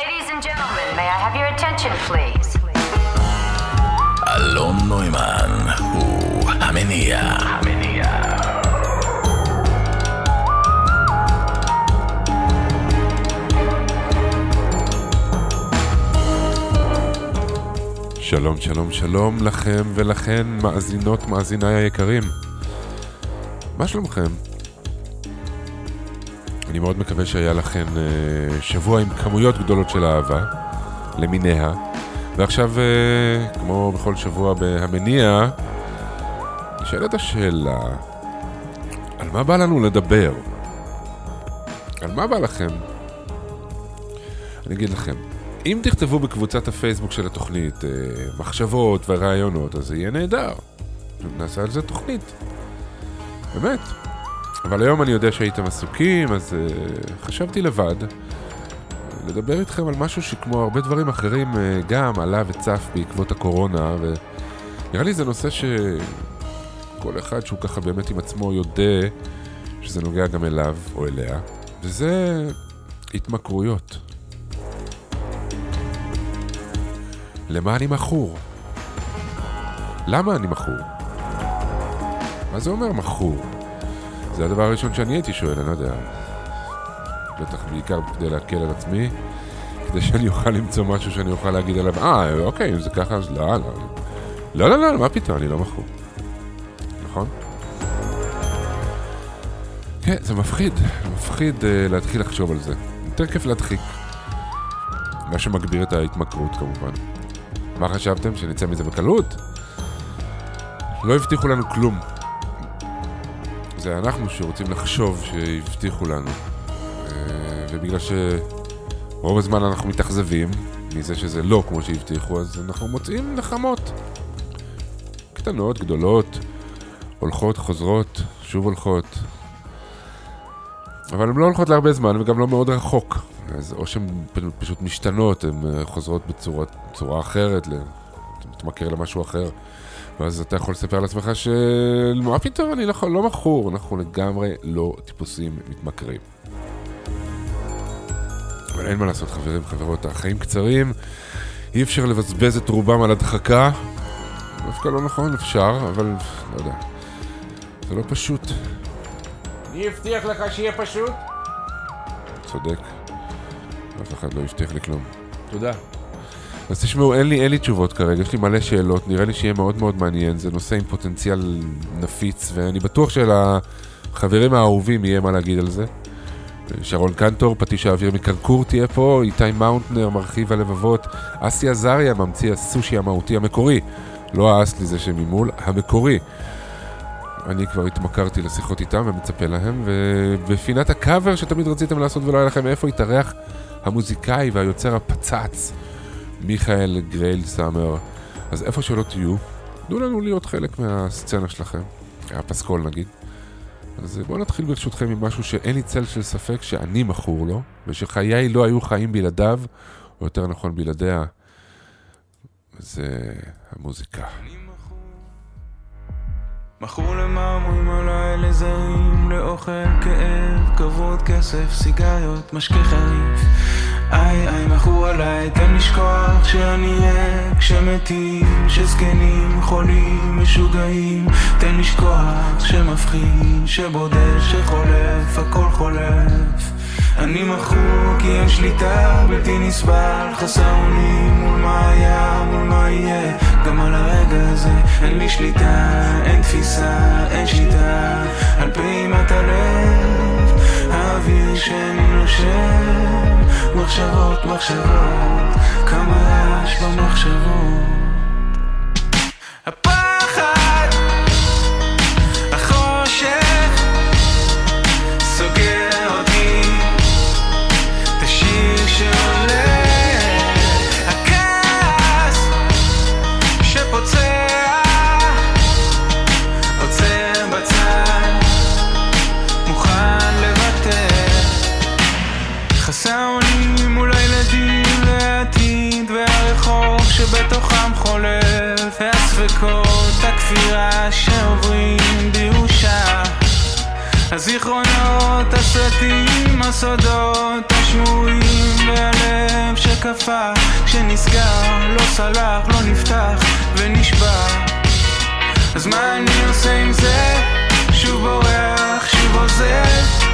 Ladies and gentlemen, may I have your attention, please? אלון נוימן הוא המניע. המניע. שלום, שלום, שלום לכם ולכן, מאזינות, מאזיניי היקרים. מה שלומכם? אני מאוד מקווה שהיה לכם אה, שבוע עם כמויות גדולות של אהבה, למיניה. ועכשיו, אה, כמו בכל שבוע בהמניע, נשאלת השאלה, על מה בא לנו לדבר? על מה בא לכם? אני אגיד לכם, אם תכתבו בקבוצת הפייסבוק של התוכנית אה, מחשבות ורעיונות, אז זה יהיה נהדר. נעשה על זה תוכנית. באמת. אבל היום אני יודע שהייתם עסוקים, אז uh, חשבתי לבד לדבר איתכם על משהו שכמו הרבה דברים אחרים uh, גם עלה וצף בעקבות הקורונה, ונראה לי זה נושא שכל אחד שהוא ככה באמת עם עצמו יודע שזה נוגע גם אליו או אליה, וזה התמכרויות. למה אני מכור? למה אני מכור? מה זה אומר מכור? זה הדבר הראשון שאני הייתי שואל, אני לא יודע. בטח בעיקר כדי להקל על עצמי, כדי שאני אוכל למצוא משהו שאני אוכל להגיד עליו, אה, אוקיי, אם זה ככה, אז לא, לא. לא, לא, לא, מה פתאום, אני לא מכור. נכון? כן, זה מפחיד, מפחיד uh, להתחיל לחשוב על זה. יותר כיף להדחיק. מה שמגביר את ההתמכרות כמובן. מה חשבתם, שנצא מזה בקלות? לא הבטיחו לנו כלום. זה אנחנו שרוצים לחשוב שהבטיחו לנו. אה, ובגלל שרוב הזמן אנחנו מתאכזבים מזה שזה לא כמו שהבטיחו, אז אנחנו מוצאים נחמות. קטנות, גדולות, הולכות, חוזרות, שוב הולכות. אבל הן לא הולכות להרבה זמן וגם לא מאוד רחוק. אז או שהן פשוט משתנות, הן אה, חוזרות בצורה, אחרת, אתה מתמכר למשהו אחר. ואז אתה יכול לספר לעצמך שמה פתאום, אני לא, לא מכור, אנחנו לגמרי לא טיפוסים מתמכרים. אבל אין מה לעשות חברים, חברות, החיים קצרים, אי אפשר לבזבז את רובם על הדחקה. דווקא לא נכון, אפשר, אבל לא יודע. זה לא פשוט. מי הבטיח לך שיהיה פשוט? צודק. אף אחד לא הבטיח לי כלום. תודה. אז תשמעו, אין לי, אין לי תשובות כרגע, יש לי מלא שאלות, נראה לי שיהיה מאוד מאוד מעניין, זה נושא עם פוטנציאל נפיץ, ואני בטוח שלחברים האהובים יהיה מה להגיד על זה. שרון קנטור, פטיש האוויר מקרקור תהיה פה, איתי מאונטנר, מרחיב הלבבות, אסי עזריה, ממציא הסושי המהותי המקורי, לא האסלי זה שממול, המקורי. אני כבר התמכרתי לשיחות איתם ומצפה להם, ובפינת הקאבר שתמיד רציתם לעשות ולא היה לכם איפה, התארח המוזיקאי והיוצר הפצץ. מיכאל גרייל סאמר. אז איפה שלא תהיו, תנו לנו להיות חלק מהסצנה שלכם. הפסקול נגיד. אז בואו נתחיל ברשותכם עם משהו שאין לי צל של ספק שאני מכור לו, ושחיי לא היו חיים בלעדיו, או יותר נכון בלעדיה. זה המוזיקה. מכור למרמורים עליי לזרים, לאוכל, כאב, כבוד, כסף, סיגריות, משקה חריף איי איי מכור עליי, תן לשכוח שאני אהיה כשמתים, שזקנים, חולים, משוגעים. תן לשכוח שמפחיד, שבודד, שחולף, הכל חולף. אני מכור כי אין שליטה, בלתי נסבל, חסר אונים מול מה היה, מול מה יהיה. גם על הרגע הזה אין לי שליטה, אין תפיסה, אין שיטה. על פעימת הלב, האוויר שאני נושם מחשבות, מחשבות, כמה רעש במחשבות הזיכרונות, הסרטים, הסודות, השמועים והלב ש... קפא, שנסגר, לא סלח, לא נפתח ונשבע. אז מה אני עושה עם זה? שוב בורח, שוב עוזב,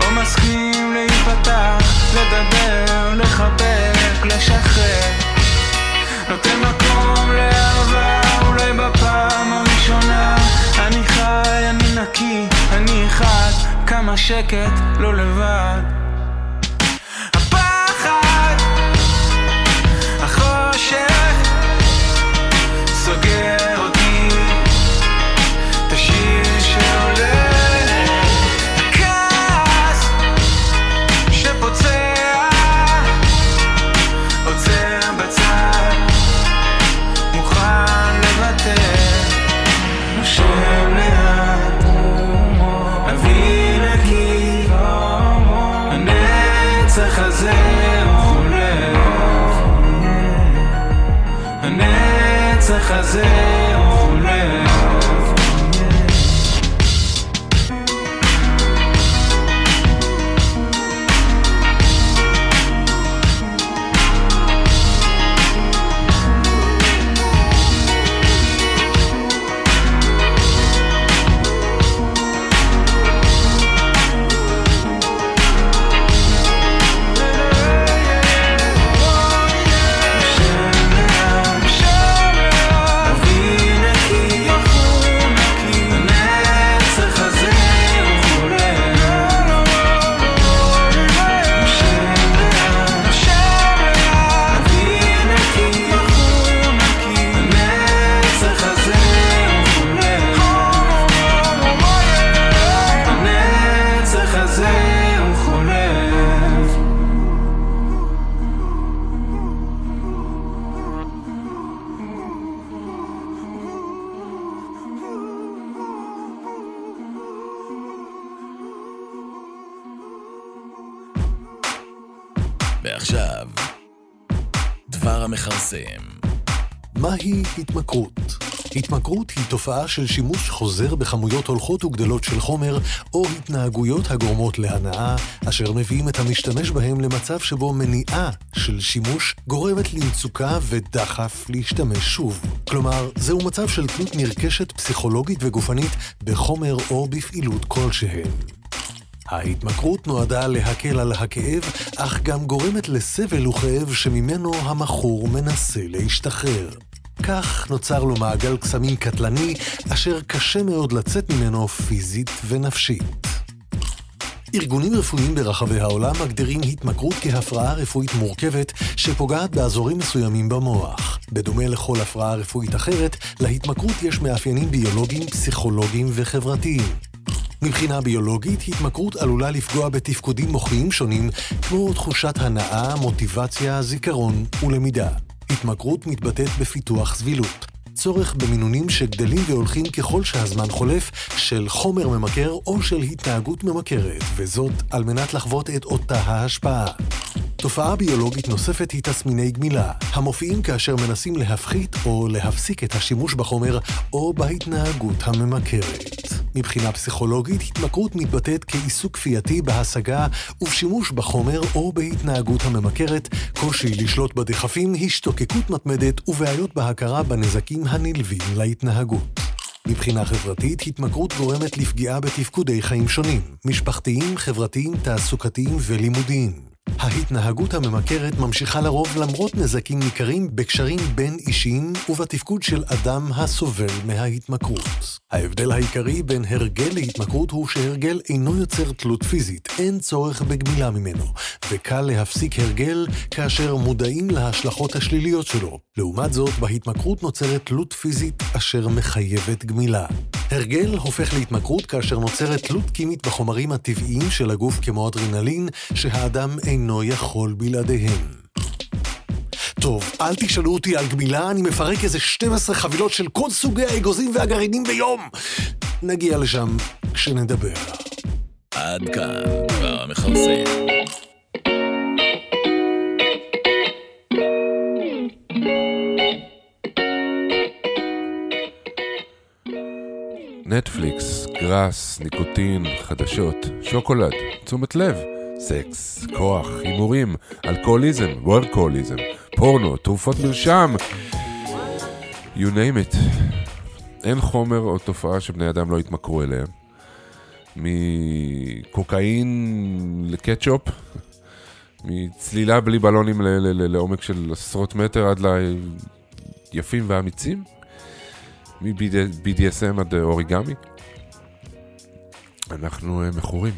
או מסכים להיפתח, לדבר, לחבק, לשחרר. נותן מקום לאהבה, אולי בפעם הראשונה. אני חי, אני נקי, אני אחד, כמה שקט, לא לבד. תופעה של שימוש חוזר בכמויות הולכות וגדלות של חומר או התנהגויות הגורמות להנאה, אשר מביאים את המשתמש בהם למצב שבו מניעה של שימוש גורמת למצוקה ודחף להשתמש שוב. כלומר, זהו מצב של תלות נרכשת פסיכולוגית וגופנית בחומר או בפעילות כלשהן. ההתמכרות נועדה להקל על הכאב, אך גם גורמת לסבל וכאב שממנו המכור מנסה להשתחרר. כך נוצר לו מעגל קסמים קטלני, אשר קשה מאוד לצאת ממנו פיזית ונפשית. ארגונים רפואיים ברחבי העולם מגדירים התמכרות כהפרעה רפואית מורכבת שפוגעת באזורים מסוימים במוח. בדומה לכל הפרעה רפואית אחרת, להתמכרות יש מאפיינים ביולוגיים, פסיכולוגיים וחברתיים. מבחינה ביולוגית, התמכרות עלולה לפגוע בתפקודים מוחיים שונים, כמו תחושת הנאה, מוטיבציה, זיכרון ולמידה. התמכרות מתבטאת בפיתוח סבילות. צורך במינונים שגדלים והולכים ככל שהזמן חולף, של חומר ממכר או של התנהגות ממכרת, וזאת על מנת לחוות את אותה ההשפעה. תופעה ביולוגית נוספת היא תסמיני גמילה, המופיעים כאשר מנסים להפחית או להפסיק את השימוש בחומר או בהתנהגות הממכרת. מבחינה פסיכולוגית, התמכרות מתבטאת כעיסוק כפייתי בהשגה ובשימוש בחומר או בהתנהגות הממכרת, קושי לשלוט בדחפים, השתוקקות מתמדת ובעיות בהכרה בנזקים הנלווים להתנהגות. מבחינה חברתית, התמכרות גורמת לפגיעה בתפקודי חיים שונים, משפחתיים, חברתיים, תעסוקתיים ולימודיים. ההתנהגות הממכרת ממשיכה לרוב למרות נזקים ניכרים בקשרים בין אישיים ובתפקוד של אדם הסובל מההתמכרות. ההבדל העיקרי בין הרגל להתמכרות הוא שהרגל אינו יוצר תלות פיזית, אין צורך בגמילה ממנו, וקל להפסיק הרגל כאשר מודעים להשלכות השליליות שלו. לעומת זאת, בהתמכרות נוצרת תלות פיזית אשר מחייבת גמילה. הרגל הופך להתמכרות כאשר נוצרת תלות קימית בחומרים הטבעיים של הגוף כמו אדרנלין, שהאדם אינו יכול בלעדיהם. טוב, אל תשאלו אותי על גמילה, אני מפרק איזה 12 חבילות של כל סוגי האגוזים והגרעינים ביום. נגיע לשם כשנדבר. עד כאן, דבר המכרסם. נטפליקס, גראס, ניקוטין, חדשות, שוקולד, תשומת לב. סקס, כוח, הימורים, אלכוהוליזם, וורקוהוליזם, פורנו, תרופות מרשם, you name it. אין חומר או תופעה שבני אדם לא יתמכרו אליהם. מקוקאין לקטשופ, מצלילה בלי בלונים לעומק של עשרות מטר עד ליפים ואמיצים, מ-BDSM עד אוריגמי. אנחנו אה, מכורים.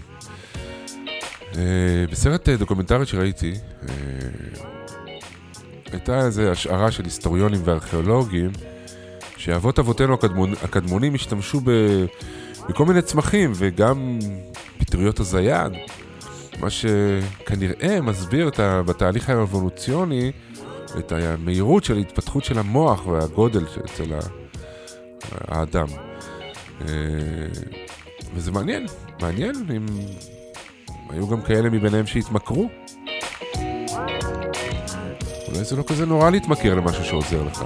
אה, בסרט אה, דוקומנטרי שראיתי, אה, הייתה איזו השערה של היסטוריונים וארכיאולוגים, שאבות אבותינו הקדמונ... הקדמונים השתמשו ב... בכל מיני צמחים וגם פטריות הזיד, מה שכנראה מסביר את ה... בתהליך האבולוציוני את המהירות של ההתפתחות של המוח והגודל אצל ה... האדם. אה, וזה מעניין, מעניין אם היו גם כאלה מביניהם שהתמכרו. אולי זה לא כזה נורא להתמכר למשהו שעוזר לך.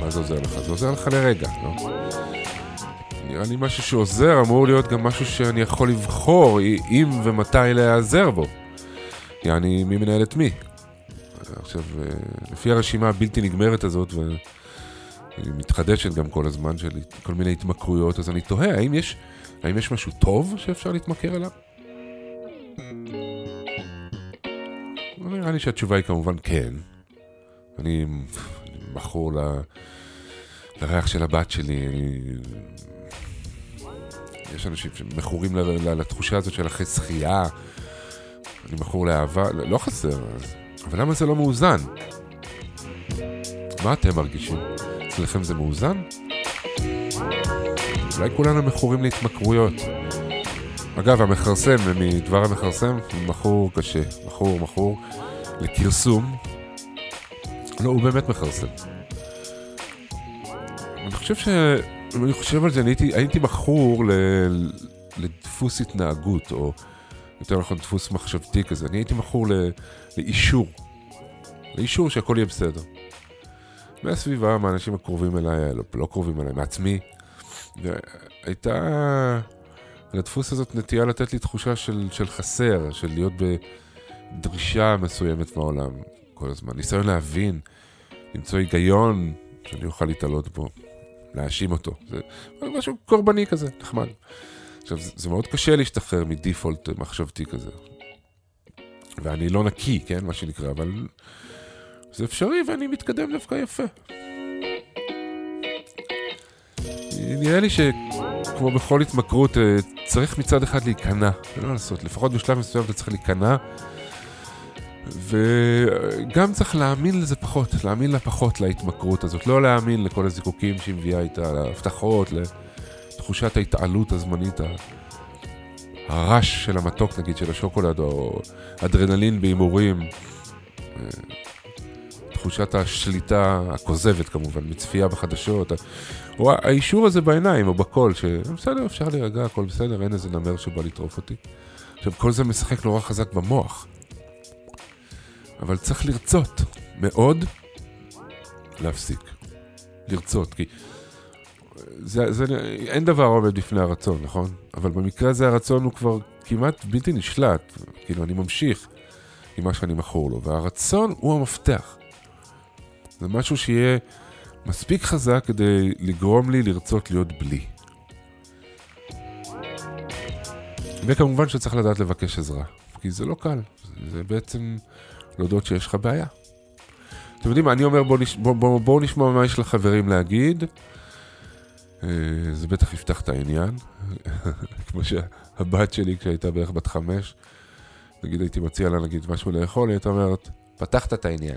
מה זה עוזר לך? זה עוזר לך לרגע, לא? נראה לי משהו שעוזר אמור להיות גם משהו שאני יכול לבחור אם ומתי להיעזר בו. יעני, מי מנהל את מי? עכשיו, אה, לפי הרשימה הבלתי נגמרת הזאת, והיא מתחדשת גם כל הזמן של כל מיני התמכרויות, אז אני תוהה, האם יש, האם יש משהו טוב שאפשר להתמכר אליו? נראה לי שהתשובה היא כמובן כן. אני מכור ל... לריח של הבת שלי, אני... יש אנשים שמכורים. לתחושה הזאת של אחרי שחייה, אני מכור לאהבה, לא חסר. אבל למה זה לא מאוזן? מה אתם מרגישים? אצלכם זה מאוזן? אולי כולנו מכורים להתמכרויות. אגב, המכרסם, מדבר המכרסם, מכור קשה, מכור, מכור, לכרסום. לא, הוא באמת מכרסם. אני חושב ש... אני חושב על זה, אני הייתי, הייתי מכור ל... לדפוס התנהגות, או יותר נכון דפוס מחשבתי כזה. אני הייתי מכור ל... לאישור. לאישור שהכל יהיה בסדר. מהסביבה, מהאנשים הקרובים אליי, לא, לא קרובים אליי, מעצמי. והייתה לדפוס הזאת נטייה לתת לי תחושה של, של חסר, של להיות בדרישה מסוימת מהעולם כל הזמן. ניסיון להבין, למצוא היגיון שאני אוכל להתעלות בו, להאשים אותו. זה משהו קורבני כזה, נחמד. עכשיו, זה, זה מאוד קשה להשתחרר מדיפולט מחשבתי כזה. ואני לא נקי, כן, מה שנקרא, אבל זה אפשרי ואני מתקדם דווקא יפה. נראה לי שכמו בכל התמכרות, אה, צריך מצד אחד להיכנע, לא לעשות, לפחות בשלב מסוים אתה צריך להיכנע, וגם צריך להאמין לזה פחות, להאמין לה פחות להתמכרות הזאת, לא להאמין לכל הזיקוקים שהיא מביאה איתה, להבטחות, לתחושת ההתעלות הזמנית, הרש של המתוק נגיד, של השוקולד, או אדרנלין בהימורים. תחושת השליטה הכוזבת כמובן, מצפייה בחדשות, או האישור הזה בעיניים או בקול, שבסדר, אפשר להירגע, הכל בסדר, אין איזה נמר שבא לטרוף אותי. עכשיו, כל זה משחק נורא חזק במוח. אבל צריך לרצות מאוד להפסיק. לרצות, כי זה, זה, אין דבר עומד בפני הרצון, נכון? אבל במקרה הזה הרצון הוא כבר כמעט בלתי נשלט. כאילו, אני ממשיך עם מה שאני מכור לו, והרצון הוא המפתח. זה משהו שיהיה מספיק חזק כדי לגרום לי לרצות להיות בלי. וכמובן שצריך לדעת לבקש עזרה, כי זה לא קל, זה בעצם להודות שיש לך בעיה. אתם יודעים מה, אני אומר בואו נש... בוא, בוא, בוא נשמע מה יש לחברים להגיד. אה, זה בטח יפתח את העניין. כמו שהבת שלי כשהייתה בערך בת חמש, נגיד הייתי מציע לה נגיד משהו לאכול, היא הייתה אומרת, פתחת את העניין.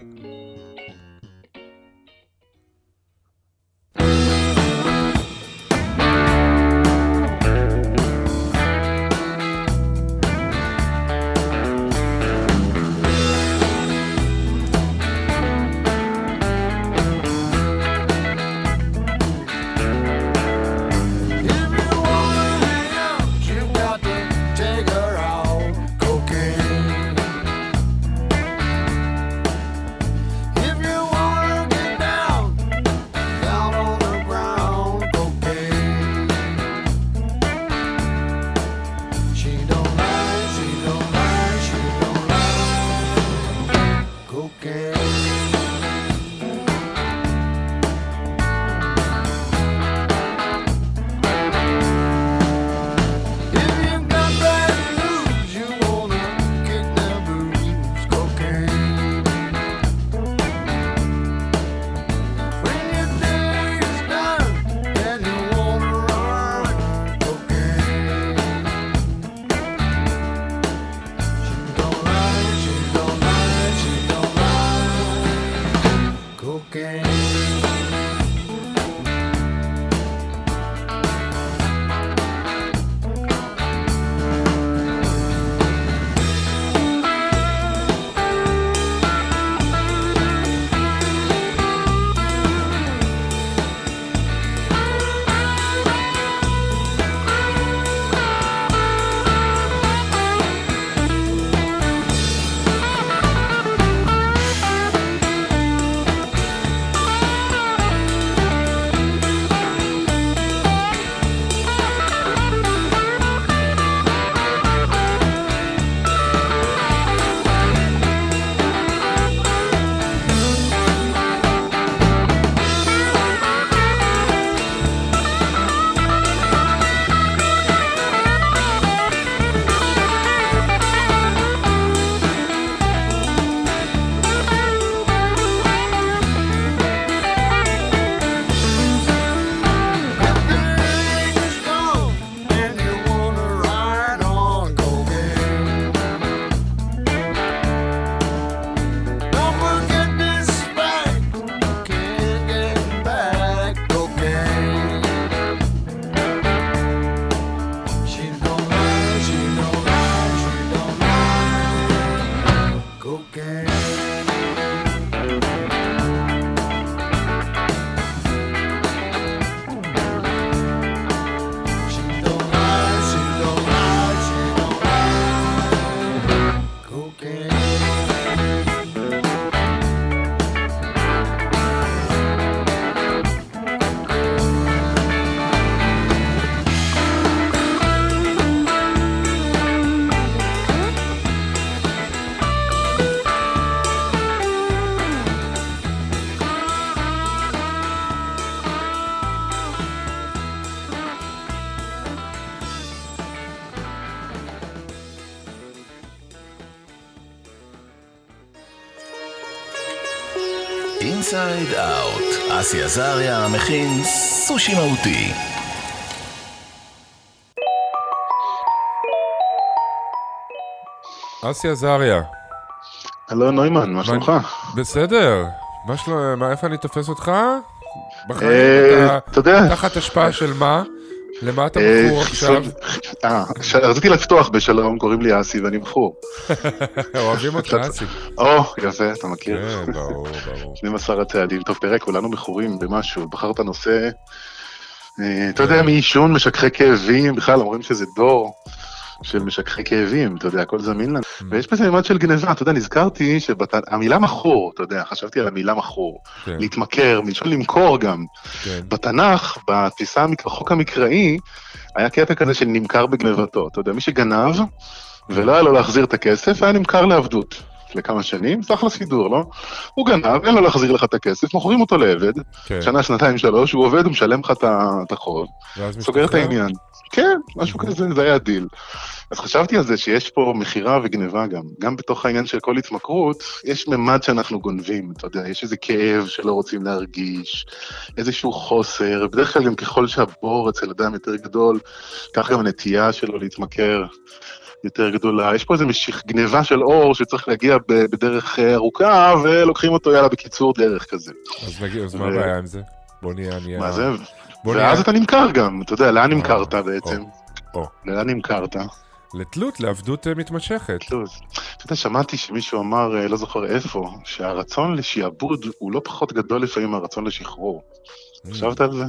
עזריה מכין סושי מהותי. אסי עזריה, הלו נוימן, מה שלומך? בסדר. מה שלום, מה, איפה אני תופס אותך? בחיים אה, אתה אתה יודע, תחת השפעה של מה? למה אתה אה, מכור עכשיו? אה, רציתי לפתוח בשלום, קוראים לי אסי ואני מכור. אוהבים אותך, אסי. או, יפה, אתה מכיר. כן, ברור, ברור. 12 הצעדים. טוב, תראה, כולנו מכורים במשהו. בחרת נושא, אה, אתה. יודע, מעישון, משככי כאבים, בכלל אומרים שזה דור של משככי כאבים, אתה יודע, הכל זמין לנו. Mm. ויש בזה מימד של גניבה, אתה יודע, נזכרתי שהמילה מכור, אתה יודע, חשבתי על המילה מכור. כן, להתמכר, מלשון למכור גם. כן. בתנ"ך, בתפיסה, בחוק המקראי, היה קטע כזה של נמכר בגנבתו. אתה יודע, מי שגנב ולא היה לו להחזיר את הכסף, היה נמכר לעבדות. לכמה שנים, סך לסידור, לא? הוא גנב, אין לו להחזיר לך את הכסף, מוכרים אותו לעבד, כן. שנה, שנתיים, שלוש, הוא עובד, הוא משלם לך את החוב, סוגר את? העניין. כן, משהו כזה, זה היה הדיל. אז חשבתי על זה שיש פה מכירה וגניבה גם. גם בתוך העניין של כל התמכרות, יש ממד שאנחנו גונבים, אתה יודע, יש איזה כאב שלא רוצים להרגיש, איזשהו חוסר, בדרך כלל גם ככל שהבור אצל אדם יותר גדול, כך גם הנטייה שלו להתמכר יותר גדולה. יש פה איזה משיך גניבה של אור שצריך להגיע בדרך אה, ארוכה, ולוקחים אותו, יאללה, בקיצור דרך כזה. אז נגיד, אז מה הבעיה עם זה? בוא נהיה. מה זה? ואז. אתה נמכר גם, אתה יודע, לאן נמכרת בעצם? לאן נמכרת? לתלות, לעבדות אה, מתמשכת. טוב, אתה יודע, שמעתי שמישהו אמר, אה, לא זוכר איפה, שהרצון לשעבוד הוא לא פחות גדול לפעמים מהרצון לשחרור. Mm. חשבת על זה?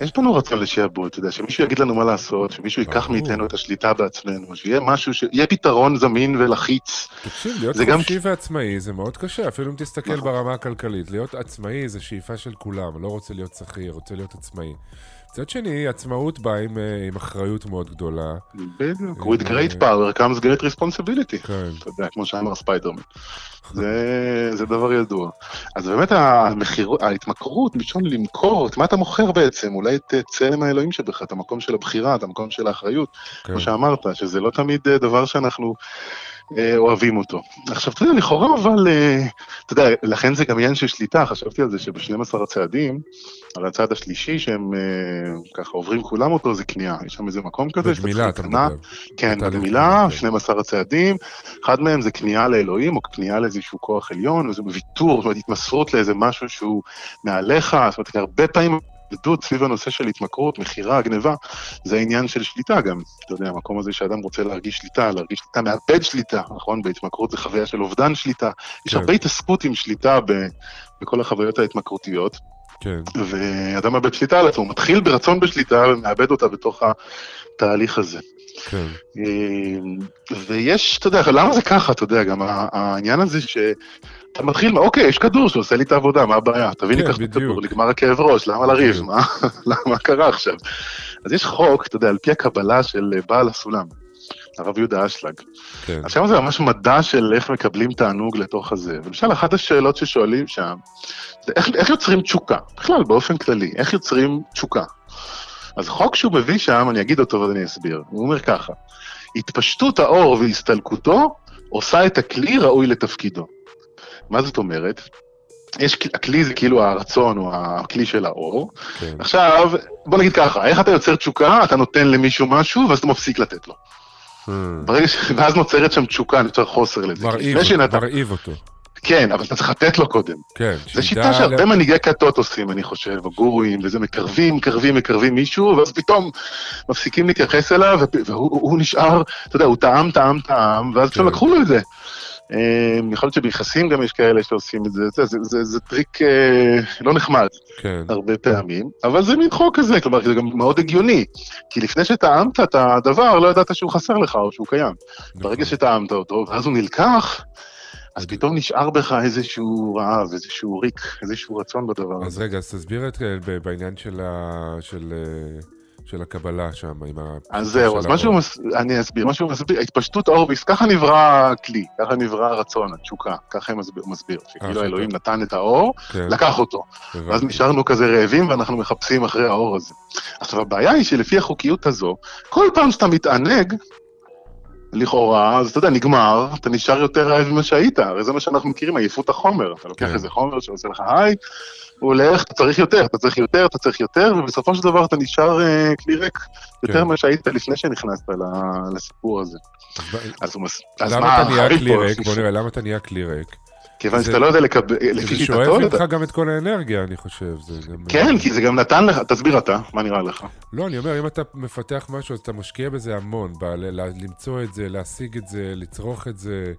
יש בנו רצון לשעבוד, אתה יודע, שמישהו יגיד לנו מה לעשות, שמישהו ייקח. מאיתנו את השליטה בעצמנו, שיהיה משהו, שיהיה פתרון זמין ולחיץ. תקשיב, להיות זה גם- חופשי ועצמאי זה מאוד קשה, אפילו אם תסתכל נכון. ברמה הכלכלית. להיות עצמאי זה שאיפה של כולם, לא רוצה להיות שכיר, רוצה להיות עצמאי. מצד שני, עצמאות באה עם, אה, עם אחריות מאוד גדולה. בדיוק. אה, With great power comes great responsibility. כן. אתה יודע, כמו שאמר ספיידרמן. זה, זה דבר ידוע. אז באמת המחיר, ההתמכרות, מלשון למכור, את מה אתה מוכר בעצם? אולי את צלם האלוהים שבך, את המקום של הבחירה, את המקום של האחריות, כן. כמו שאמרת, שזה לא תמיד אה, דבר שאנחנו אוהבים אותו. עכשיו, אתה יודע, לכאורה, אבל, אה, אתה יודע, לכן זה גם עניין של שליטה, חשבתי על זה שב-12 הצעדים, על הצעד השלישי שהם אה, ככה עוברים כולם אותו, זה כניעה. יש שם איזה מקום כזה, בגמילה אתה. מדבר. כן, בגמילה, כזה, כן. 12 הצעדים, אחד מהם זה כניעה לאלוהים, או כניעה לאיזשהו כוח עליון, וזה ויתור, זאת אומרת, התמסרות לאיזה משהו שהוא מעליך, זאת אומרת, הרבה פעמים עדות סביב הנושא של התמכרות, מכירה, גניבה, זה העניין של שליטה גם. אתה יודע, המקום הזה שאדם רוצה להרגיש שליטה, להרגיש שליטה, מאבד שליטה, נכון? בהתמכרות זה חוויה של אובדן שליטה. יש כן. הרבה התעסקות עם שליטה ב... בכל החוויות ההתמכרותיות, כן, ואדם מאבד שליטה על עצמו, מתחיל ברצון בשליטה ומאבד אותה בתוך התהליך הזה. כן. אה, ויש, אתה יודע, למה זה ככה, אתה יודע, גם העניין הזה שאתה מתחיל, אוקיי, יש כדור שעושה לי את העבודה, מה הבעיה? תביא לי כן, את בדיוק. הכדור, נגמר הכאב ראש, למה לריב? מה מה קרה עכשיו? אז יש חוק, אתה יודע, על פי הקבלה של בעל הסולם, הרב יהודה אשלג. כן. אז שם זה ממש מדע של איך מקבלים תענוג לתוך הזה. ולמשל, אחת השאלות ששואלים שם, זה איך, איך יוצרים תשוקה? בכלל, באופן כללי, איך יוצרים תשוקה? אז חוק שהוא מביא שם, אני אגיד אותו ואני אסביר. הוא אומר ככה, התפשטות האור והסתלקותו עושה את הכלי ראוי לתפקידו. מה זאת אומרת? יש, הכלי זה כאילו הרצון או הכלי של האור. כן. עכשיו, בוא נגיד ככה, איך אתה יוצר תשוקה? אתה נותן למישהו משהו ואז אתה מפסיק לתת לו. אה, ברגע ש... ואז נוצרת שם תשוקה, נוצר חוסר לזה. מרעיב שנתן- מרעיב אותו. כן, אבל אתה צריך לתת לו קודם. כן, זו שיטה שהרבה מנהיגי כתות עושים, אני חושב, הגורואים, וזה מקרבים, מקרבים, מקרבים מישהו, ואז פתאום מפסיקים להתייחס אליו, והוא הוא נשאר, אתה יודע, הוא טעם, טעם, טעם, ואז פתאום כן. לקחו לו את זה. אה, יכול להיות שביחסים גם יש כאלה שעושים את זה, זה, זה, זה, זה טריק אה, לא נחמד כן, הרבה פעמים, אבל זה מין חוק כזה, כלומר זה גם מאוד הגיוני, כי לפני שטעמת את הדבר, לא ידעת שהוא חסר לך או שהוא קיים. ברגע נכון. שטעמת אותו, ואז הוא נלקח, אז. פתאום נשאר בך איזשהו רעב, איזשהו ריק, איזשהו רצון בדבר אז הזה. רגע, אז תסביר את אה, בעניין של ה- של, אה, של הקבלה שם, עם ה... אז זהו, אז מה שהוא. מס... אני אסביר, מה שהוא מסביר, התפשטות האור, ויס- ככה נברא הכלי, ככה נברא הרצון, התשוקה, ככה הוא מסביר, מסביר, שכאילו האלוהים נתן את האור, כן, לקח אותו, ואז. נשארנו כזה רעבים ואנחנו מחפשים אחרי האור הזה. עכשיו, הבעיה היא שלפי החוקיות הזו, כל פעם שאתה מתענג, לכאורה, אז אתה יודע, נגמר, אתה נשאר יותר רעב ממה שהיית, הרי זה מה שאנחנו מכירים, עייפות החומר. אתה לוקח כן. איזה חומר שעושה לך היי, הולך, אתה צריך יותר, אתה צריך יותר, אתה צריך יותר, ובסופו של דבר אתה נשאר אה, כלי ריק יותר כן. ממה שהיית לפני שנכנסת לסיפור הזה. אז הוא מס... אז למה מה, אתה נהיה כלי? ריק? בוא נראה, למה אתה נהיה כלי ריק? כיוון זה- שאתה לא יודע לקבל, זה לפי שואב שיטתו, ממך אתה- גם את כל האנרגיה, אני חושב. זה. כן, כי זה גם נתן לך, תסביר אתה, מה נראה לך? לא, אני אומר, אם אתה מפתח משהו, אז אתה משקיע בזה המון, למצוא את זה, להשיג את זה, לצרוך את זה,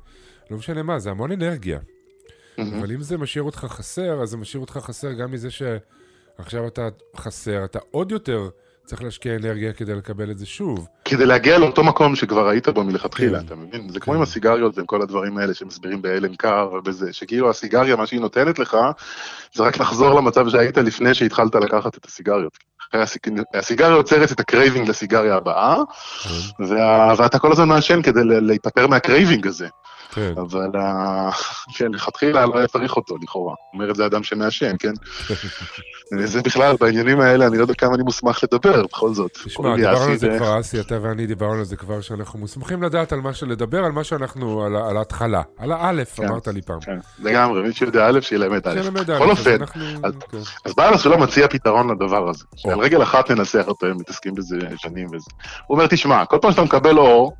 לא משנה מה, זה המון אנרגיה. אבל אם זה משאיר אותך חסר, אז זה משאיר אותך חסר גם מזה שעכשיו אתה חסר, אתה עוד יותר צריך להשקיע אנרגיה כדי לקבל את זה שוב. כדי להגיע לאותו מקום שכבר היית בו מלכתחילה, כן. אתה מבין? זה כמו עם הסיגריות ועם כל הדברים האלה שמסבירים באלן קאר ובזה, שכאילו הסיגריה, מה שהיא נותנת לך, זה רק לחזור למצב שהיית לפני שהתחלת לקחת את הסיגריות. הסיג- הסיגריה יוצרת את ה craving לסיגריה הבאה, וה- ואתה כל הזמן מעשן כדי להיפטר מה craving הזה. כן. אבל ה- כן, לכתחילה לא היה צריך אותו, לכאורה. אומר את זה אדם שמעשן, כן? זה בכלל, בעניינים האלה, אני לא יודע כמה אני מוסמך לדבר, בכל זאת. תשמע, דיברנו על זה כבר, אסי, אתה ואני דיברנו על זה כבר, שאנחנו מוסמכים לדעת על מה שלדבר, על מה שאנחנו, על ההתחלה. על האלף, כן. אמרת לי פעם. כן, לגמרי, מי שיודע א', שילמד א'. שלמד בכל אופן. אז- כן. אז בעל הסולם מציע פתרון לדבר הזה. או. על רגל אחת ננסח אותו, הם מתעסקים בזה שנים וזה. הוא אומר, תשמע, כל פעם שאתה מקבל אור,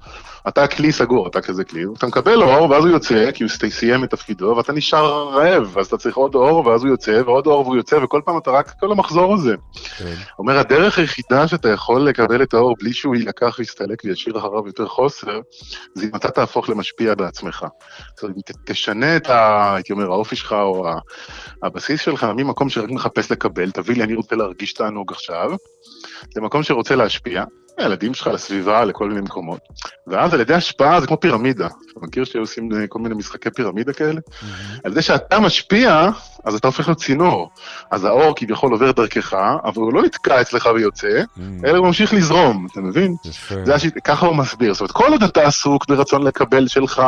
אתה כלי סגור, אתה כזה כלי, אתה מקבל אור, ואז הוא יוצא, כי הוא סי- סיים את תפקידו, ואתה נשאר רעב, אז אתה צריך עוד אור, ואז הוא יוצא, ועוד אור והוא יוצא, וכל פעם אתה רק כל המחזור הזה. כן. אומר, הדרך היחידה שאתה יכול לקבל את האור בלי שהוא יילקח ויסתלק וישאיר אחריו יותר חוסר, זה אם אתה תהפוך למשפיע בעצמך. זאת אומרת, ת- תשנה את ה... הייתי אומר, האופי שלך או הבסיס שלך ממקום שרק מחפש לקבל, תביא לי, אני רוצה להרגיש תענוג עכשיו, למקום שרוצה להשפיע, לילדים שלך, לסביבה, לכל מיני מקומות. ואז על ידי השפעה זה כמו פירמידה. אתה מכיר שהיו עושים אה, כל מיני משחקי פירמידה כאלה? על ידי שאתה משפיע, אז אתה הופך להיות צינור. אז האור כביכול עובר דרכך, אבל הוא לא נתקע אצלך ויוצא, אלא הוא ממשיך לזרום, אתה מבין? יפה. זה השיט, ככה הוא מסביר. זאת אומרת, כל עוד אתה עסוק ברצון לקבל שלך,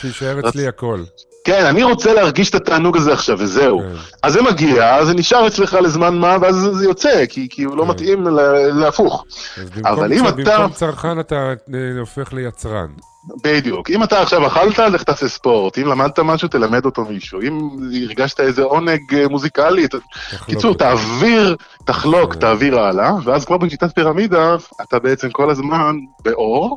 שיישאר אצלי הכל. כן, אני רוצה להרגיש את התענוג הזה עכשיו, וזהו. כן. אז זה מגיע, זה נשאר אצלך לזמן מה, ואז זה יוצא, כי, כי הוא לא כן. מתאים להפוך. אבל אם אתה- במקום צרכן אתה אה, הופך ליצרן. בדיוק. אם אתה עכשיו אכלת, לך תעשה ספורט. אם למדת משהו, תלמד אותו מישהו. אם הרגשת איזה עונג אה, מוזיקלי, קיצור. תעביר, תחלוק, כן. תעביר הלאה, ואז כמו בשיטת פירמידה, אתה בעצם כל הזמן באור,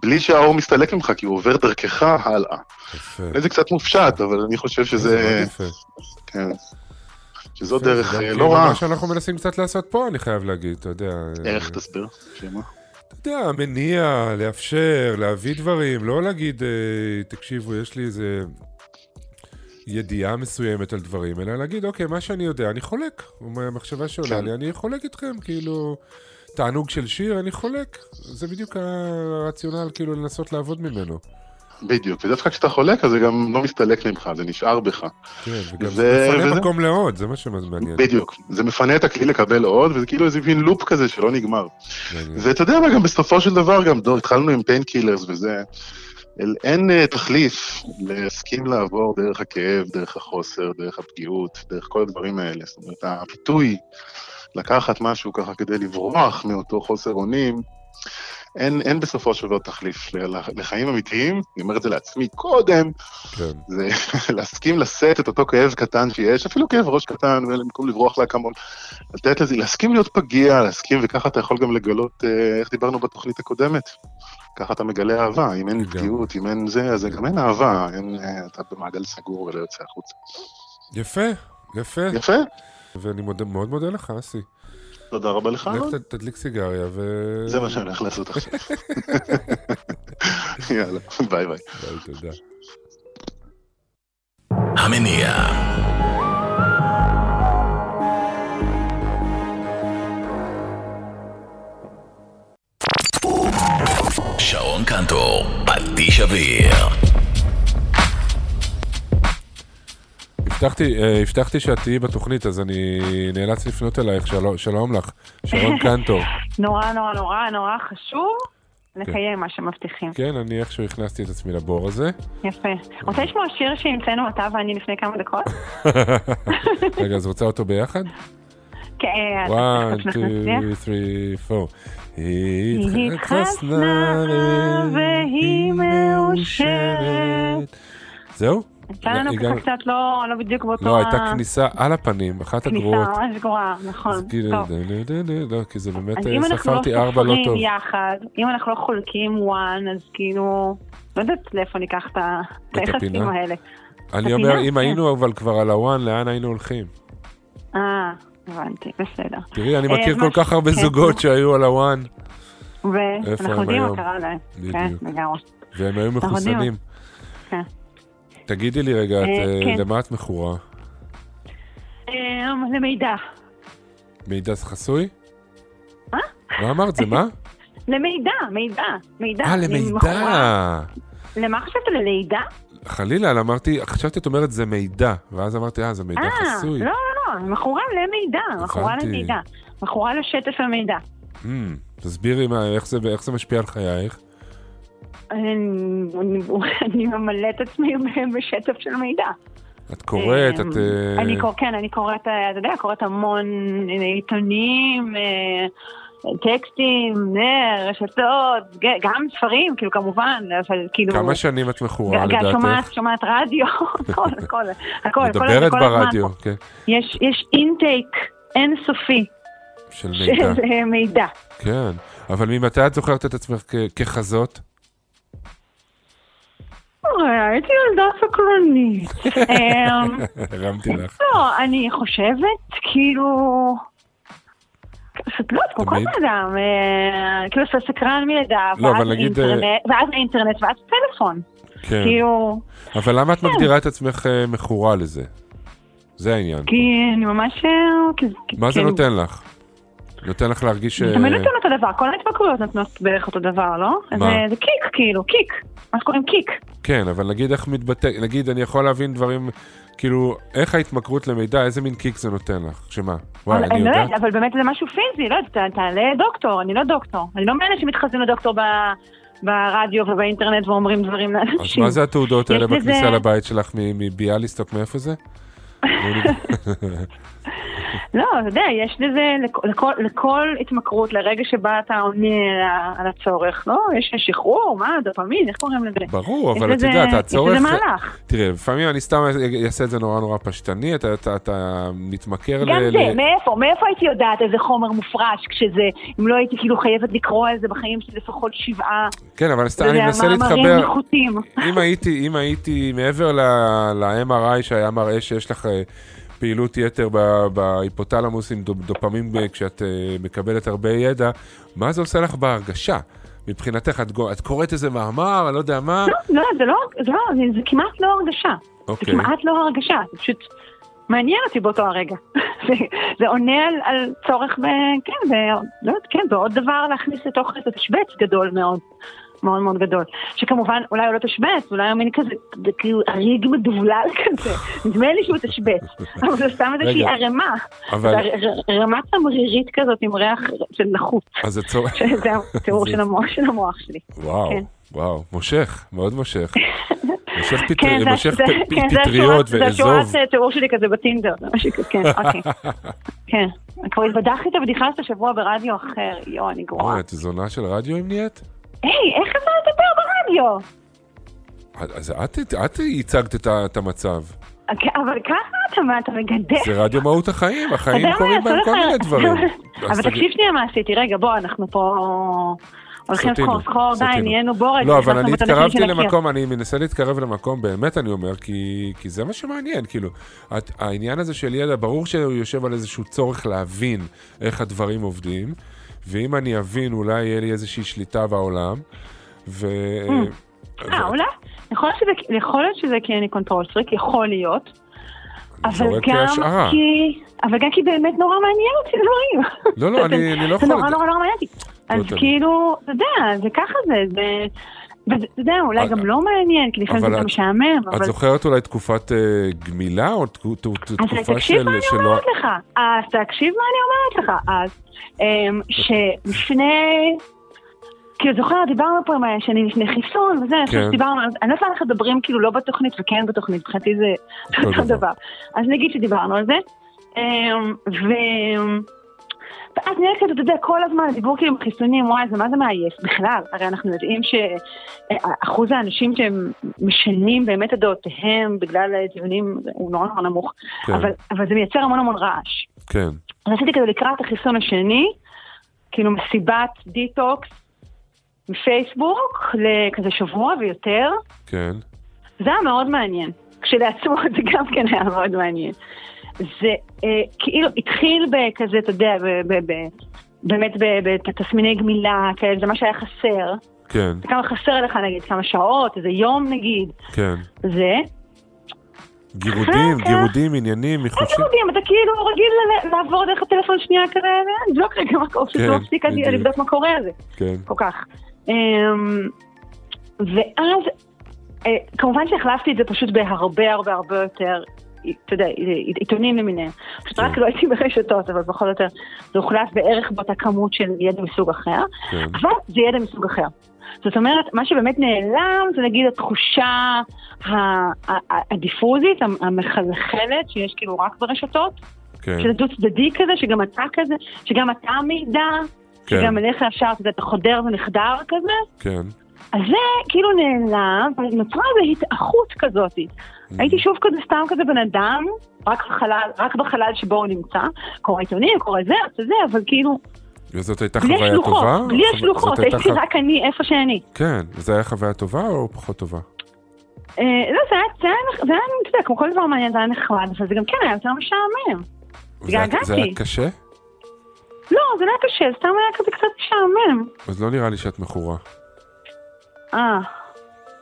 בלי שהאור מסתלק ממך, כי הוא עובר דרכך הלאה. יפה. זה קצת מופשט, אבל אני חושב זה שזה... כן. שזו דרך זה אה, כאילו לא רעה. מה שאנחנו מנסים קצת לעשות פה, אני חייב להגיד, אתה יודע. איך אה, תסביר? שמה? אתה יודע, מניע, לאפשר, להביא דברים, לא להגיד, אה, תקשיבו, יש לי איזה ידיעה מסוימת על דברים, אלא להגיד, אוקיי, מה שאני יודע, אני חולק. המחשבה שעולה כן. לי, אני חולק איתכם, כאילו, תענוג של שיר, אני חולק. זה בדיוק הרציונל, כאילו, לנסות לעבוד ממנו. בדיוק, ודווקא כשאתה חולק, אז זה גם לא מסתלק ממך, זה נשאר בך. כן, וגם זה מפנה וזה- מקום לעוד, זה מה שמעניין. בדיוק, זה מפנה את הכלי לקבל עוד, וזה כאילו איזה מין לופ כזה שלא נגמר. ואתה יודע מה, גם בסופו של דבר, גם דור, התחלנו עם painkillers וזה, אל- אין אה, תחליף להסכים לעבור דרך הכאב, דרך החוסר, דרך הפגיעות, דרך כל הדברים האלה. זאת אומרת, הפיתוי, לקחת משהו ככה כדי לברוח מאותו חוסר אונים, אין, אין בסופו של דבר תחליף לחיים אמיתיים, אני אומר את זה לעצמי קודם, כן, זה להסכים לשאת את אותו כאב קטן שיש, אפילו כאב ראש קטן, במקום לברוח לאקמול, לתת לזה, להסכים להיות פגיע, להסכים, וככה אתה יכול גם לגלות, אה, איך דיברנו בתוכנית הקודמת. ככה אתה מגלה אהבה, אם אין לגמרי. פגיעות, אם אין זה, אז גם אין אהבה, אין, אה, אתה במעגל סגור ולא יוצא החוצה. יפה, יפה. יפה, ואני מודה- מאוד מודה לך, אסי. תודה רבה לך, לך אלון. ת- תדליק סיגריה ו... זה מה שאני הולך לעשות עכשיו. יאללה, ביי ביי. ביי, תודה. המניע. שרון קנטור, פטיש אוויר. הבטחתי, אה, הבטחתי שאת תהיי בתוכנית, אז אני נאלץ לפנות אלייך. שלום, שלום לך, שרון קנטור. נורא נורא נורא נורא חשוב לקיים מה שמבטיחים. כן, אני איכשהו הכנסתי את עצמי לבור הזה. יפה. רוצה לשמוע שיר שהמצאנו אתה ואני לפני כמה דקות? רגע, אז רוצה אותו ביחד? כן, אז 1, תכף 2, נצליח. 3, 4. היא היא התחסנה והיא מאושרת. זהו? הייתה לנו ככה קצת לא לא בדיוק באותו... לא, הייתה כניסה על הפנים, אחת כניסה הגרועות. ממש גרועה, נכון. כאילו, טוב. לא, כי זה באמת, אה, אנחנו לא ספרתי ארבע לא טוב. יחד, אם אנחנו לא חולקים וואן, אז כאילו, לא יודעת לאיפה ניקח את היחסים? האלה. אני אומר, אם כן. היינו אבל כבר על הוואן, לאן היינו הולכים? אה, הבנתי, בסדר. תראי, אני אה, מכיר כל כך הרבה כן. זוגות שהיו על הוואן, ואנחנו יודעים מה? קרה להם. כן, בדיוק. והם היו. מחוסנים. תגידי לי רגע, את, אה, אה, כן. למה את מכורה? אמ, למידע. מידע זה חסוי? מה? מה אמרת? זה מה? למידע, מידע, מידע. אה, למידע. למה חשבת ללידה? חלילה, אמרתי, חשבתי את אומרת זה מידע, ואז אמרתי, אה, זה מידע אה, חסוי. לא, לא, לא, מכורה למידע, מכורה. למידע. מכורה לשטף המידע. Hmm, תסבירי איך זה משפיע על חייך. אני ממלא את עצמי בשטף של מידע. את קוראת, אמ, את... אה, אני קורא, כן, אני קוראת, אה, אתה יודע, קוראת המון אה, עיתונים, טקסטים, רשתות, גם ספרים, כאילו כמובן, אבל כאילו... כמה שנים את מכורה לדעתך? שומעת, שומעת רדיו, הכל, הכל, הכל, כל מדברת ברדיו. כן, יש, אינטייק אינסופי של מידע. של מידע. כן, אבל ממתי את זוכרת את עצמך כ- ככזאת? אה, הייתי ילדה סקרנית. אמ, הרמתי לך. לא, אני חושבת, כאילו... לא, כמו כל אדם, אה, כאילו אתה סקרן מלידה, לא, ואז אה, אינטרנט, ואז האינטרנט, ואז טלפון. כן. כאילו, אבל למה את מגדירה את עצמך אה, מכורה לזה? זה העניין. כי אני ממש... מה זה כי- נותן לך? נותן לך להרגיש... זה אה, תמיד נותן אותו דבר, כל ההתמכרויות נותנות בערך אותו דבר, לא? מה? זה זה קיק, כאילו, קיק. מה שקוראים קיק. כן, אבל נגיד איך מתבטא, נגיד אני יכול להבין דברים, כאילו, איך ההתמכרות למידע, איזה מין קיק זה נותן לך? שמה? וואי, אני אני לא יודעת? אבל באמת זה משהו פיזי, לא יודעת, תעלה דוקטור, אני לא דוקטור. אני לא מאלה שמתחזים לדוקטור ב- ברדיו ובאינטרנט ואומרים דברים אז לאנשים. מה זה התעודות האלה בכניסה לבית שלך מביאליסטוק, מאיפה זה? לא, אתה יודע, יש לזה, לכ- לכל, לכל התמכרות, לרגע שבה אתה עונה על- הצורך, לא? יש שחרור, מה, דופמין, איך קוראים לזה? ברור, אבל את יודעת, הצורך... יש לזה מהלך. תראה, לפעמים אני סתם אעשה את זה נורא נורא פשטני, אתה- אתה אתה מתמכר גם ל... זה, ל- מאיפה? מאיפה הייתי יודעת איזה חומר מופרש כשזה, אם לא הייתי כאילו חייבת לקרוא על זה בחיים שלי לפחות שבעה, כן, אבל סתם, אני מנסה להתחבר... נחותים. אם הייתי, אם הייתי מעבר ל-MRI שהיה מראה שיש לך אה, פעילות יתר בהיפותלמוס עם דופ- דופמין ב- כשאת אה, מקבלת הרבה ידע, מה זה עושה לך בהרגשה? מבחינתך, את, את קוראת איזה מאמר, אני לא יודע מה, לא, לא, זה לא, זה לא, זה, זה כמעט לא הרגשה. זה אוקיי. כמעט לא הרגשה, זה פשוט מעניין אותי באותו הרגע. זה, זה עונה על, על צורך ב... כן, ב, לא כן, בעוד דבר להכניס לתוך איזה תשבץ גדול מאוד. מאוד מאוד גדול. שכמובן, אולי הוא לא תשבץ, אולי הוא מין כזה, זה כאילו אריג מדובלל כזה. נדמה לי שהוא תשבץ, אבל זה סתם איזושהי ערימה. אבל- זה רמה תמרירית כזאת עם ריח של נחות. אז זה צורך... שזה התיאור של המוח של שלי. וואו, כן. וואו, מושך, מאוד מושך. מושך פט- כן, זה- מושך זה- פ- כן, זה פטריות השורת- זה ואזוב. השורת אה, תיאור שלי כזה בטינדר, זה משהו כזה, כן, אוקיי. כן. כבר התבדחתי את הבדיחה הזאת השבוע ברדיו אחר, יואו, אני גרועה. את זונה של רדיו אם נהיית? היי, איך אפשר לדבר ברדיו? אז את, את הצגת את את המצב. אוקיי, אבל ככה אתה, מה, אתה מגדף. זה רדיו מהות החיים, החיים קורים בהם כל מיני דברים. אבל תקשיב שנייה מה עשיתי, רגע, בוא, אנחנו פה הולכים סחור סחור, די. נהיינו בורג. לא, אבל אני התקרבתי. למקום, אני מנסה להתקרב למקום, באמת אני אומר, כי, כי זה מה שמעניין, כאילו, את, העניין הזה של ידע, ברור שהוא יושב על איזשהו צורך להבין איך הדברים עובדים, ואם אני אבין, אולי יהיה לי איזושהי שליטה בעולם, ו... אה, אולי? יכול להיות שזה- כי אני control freak, יכול להיות. אבל גם. כי... אבל גם כי באמת נורא מעניין אותי דברים. לא, לא, אני- לא זה יכול... נורא נורא נורא מעניין אותי. אז לא. כאילו, אתה יודע, זה ככה זה, זה... ואתה יודע, אולי אבל- גם לא מעניין, כי לפעמים זה גם את- משעמם, את. זוכרת אולי תקופת אה, גמילה, או תקו- ת- ת- אז תקופה תקשיב של... מה אני. אומרת לך. אז תקשיב מה אני אומרת לך. אז אמ, שלפני... כאילו, זוכר, דיברנו פה עם הישנים לפני חיסון וזה, כן. שדיברנו, אז אני לא יודעת למה אנחנו מדברים כאילו לא בתוכנית וכן בתוכנית, מבחינתי זה אותו. דבר. אז נגיד שדיברנו על זה, אמ, ו... ואז נראה כזה, אתה יודע, כל הזמן דיבור כאילו חיסונים, וואי, זה מה זה מעייף בכלל? הרי אנחנו יודעים שאחוז האנשים שהם משנים באמת את דעותיהם בגלל דיונים הוא נורא נורא נמוך, כן. אבל, אבל זה מייצר המון המון רעש. כן, עשיתי כזה לקראת החיסון השני, כאילו מסיבת דיטוקס מפייסבוק לכזה שבוע ויותר. כן, זה היה מאוד מעניין. כשלעצמו זה גם כן היה מאוד מעניין. זה אה, כאילו התחיל בכזה, אתה יודע, ב, ב, ב, באמת בתסמיני גמילה, כאלה, זה מה שהיה חסר. כן, כמה חסר לך נגיד, כמה שעות, איזה יום נגיד. כן. זה. גירודים, גירודים, עניינים, איך מחושים. יודעים, אתה כאילו רגיל לעבור דרך הטלפון שנייה כזה, לבדוק רגע מה קורה, פשוט לא בדיוק. לבדוק מה קורה על זה. כן, כל כך. אמ, ואז, אה, כמובן שהחלפתי את זה פשוט בהרבה הרבה הרבה יותר, אתה יודע, עיתונים למיניהם. פשוט. רק לא הייתי ברשתות, אבל בכל זאת זה הוחלף בערך באותה כמות של ידע מסוג אחר, כן. אבל זה ידע מסוג אחר. זאת אומרת, מה שבאמת נעלם זה נגיד התחושה הדיפוזית, המחלחלת, שיש כאילו רק ברשתות, כן, שזה דו צדדי כזה, שגם אתה כזה, שגם אתה מידע, כן. שגם אליך אפשר, אתה חודר ונחדר כזה. כן. אז זה כאילו נעלם, ונוצרה איזו התאחות כזאת. Mm. הייתי שוב כזה סתם כזה בן אדם, רק בחלל, רק בחלל שבו הוא נמצא, קורא עיתונים, קורא זה, עושה זה, אבל כאילו, וזאת הייתה בלי חוויה השלוחות, טובה? בלי השלוחות, הייתה הייתי ח- רק אני איפה שאני. כן, וזה היה חוויה טובה או פחות טובה? אה, לא, זה היה, זה היה, זה היה, אתה יודע, כמו כל דבר מעניין, זה היה נחמד, אבל זה גם כן היה יותר משעמם. היה- זה היה התגעגעתי. קשה? לא, זה לא היה קשה, סתם היה כזה קצת משעמם. אז לא נראה לי שאת מכורה. אה,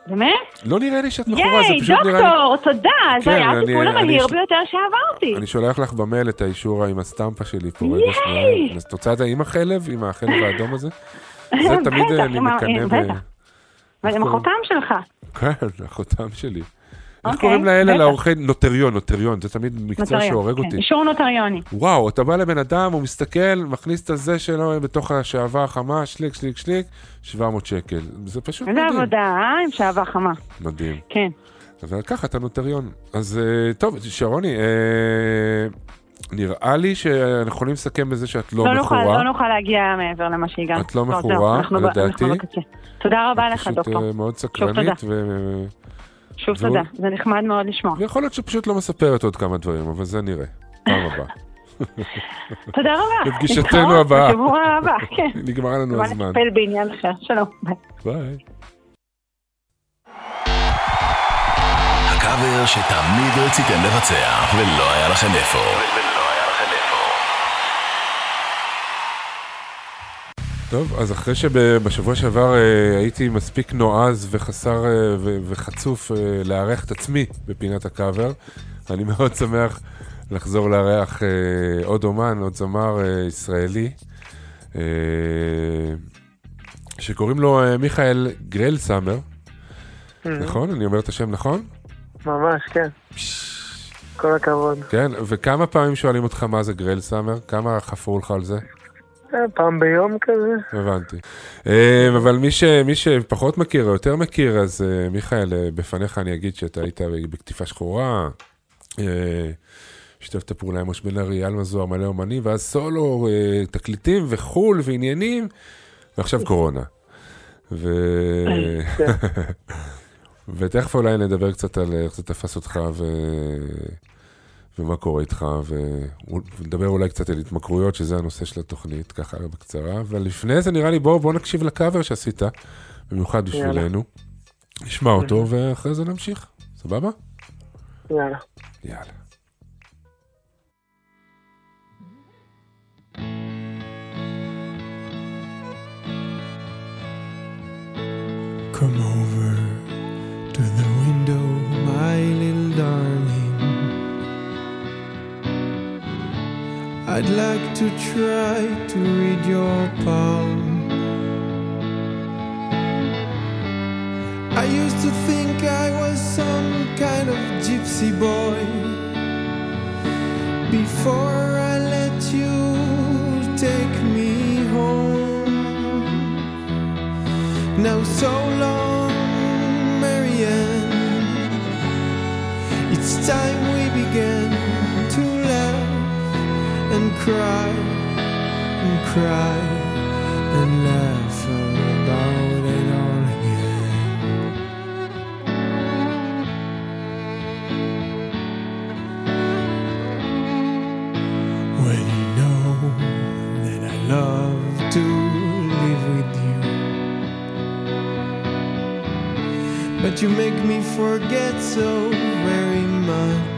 באמת? לא נראה לי שאת מכורה, זה ייי, פשוט נראה לי... דוקטור, תודה, כן, זה היה אני- הטיפול המהיר יש- ביותר שעברתי. אני שולח לך במייל את האישור עם הסטמפה שלי פה, רגע ייי! שנייה. אז את רוצה את זה עם החלב? עם החלב האדום הזה? זה תמיד אה, אני עם ה- מקנא ב... בטח. קוראים? החותם שלך. כן, החותם שלי. איך אוקיי, קוראים לאלה. לעורכי נוטריון, נוטריון, זה תמיד מקצוע שהורג כן, אותי. אישור נוטריוני. וואו, אתה בא לבן אדם, הוא מסתכל, מכניס את הזה שלו בתוך השעווה החמה, שליק, שליק, שליק, 700 שקל. זה פשוט איזה מדהים. עבודה, אה? עם שעבה חמה. מדהים. כן. אבל ככה אתה נוטריון. אז אה, טוב, שרוני, אה, נראה לי שאנחנו יכולים לסכם בזה שאת לא לא נוכל, מכורה. לא נוכל להגיע מעבר למה שהגענו. את לא מכורה, לדעתי. תודה רבה לך, פשוט דוקטור. אה, מאוד. סקרנית, ו- שוב תודה, זה נחמד מאוד לשמוע. ויכול להיות שפשוט לא מספרת עוד כמה דברים, אבל זה נראה. פעם הבאה. תודה רבה. להתראות הבאה. בשבוע הבא, כן. נגמר לנו הזמן. נטפל בעניין אחר. שלום. ביי. ביי. הקאבר שתמיד רציתם לבצע, ולא היה לכם איפה. טוב, אז אחרי שבשבוע שעבר אה, הייתי מספיק נועז וחסר אה, וחצוף אה, לארח את עצמי בפינת הקאבר, אני מאוד שמח לחזור לארח עוד אומן, עוד זמר ישראלי, שקוראים לו מיכאל גרל סאמר, נכון? אני אומר את השם נכון? ממש, כן. כל הכבוד. כן, וכמה פעמים שואלים אותך מה זה גרל סאמר? כמה חפרו לך על זה? אה, פעם ביום כזה. הבנתי. אה, אבל מי, ש, מי שפחות מכיר או יותר מכיר, אז אה, מיכאל, בפניך אני אגיד שאתה היית בקטיפה שחורה, שיתפת פעולה עם משה בן ארי, אלמה זוהר, מלא אומנים, ואז סולו, תקליטים וחו"ל ועניינים, ועכשיו קורונה. ו... כן. ותכף אולי נדבר קצת על איך זה תפס אותך ו... ומה קורה איתך, ונדבר אולי קצת על התמכרויות, שזה הנושא של התוכנית, ככה בקצרה. אבל לפני זה נראה לי, בואו בוא נקשיב לקאבר שעשית, במיוחד בשבילנו. נשמע אותו, ואחרי זה נמשיך. סבבה? יאללה. יאללה. Come over to the window, my little darling. I'd like to try to read your palm. I used to think I was some kind of gypsy boy before I let you take me home. Now so long, Marianne. It's time we began laugh and cry cry and laugh about it all again. When you know that I love to live with you. But you make me forget so very much.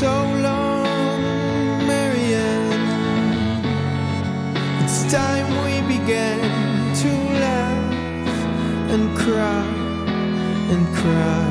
So long, Marianne. It's time we began to laugh and cry and cry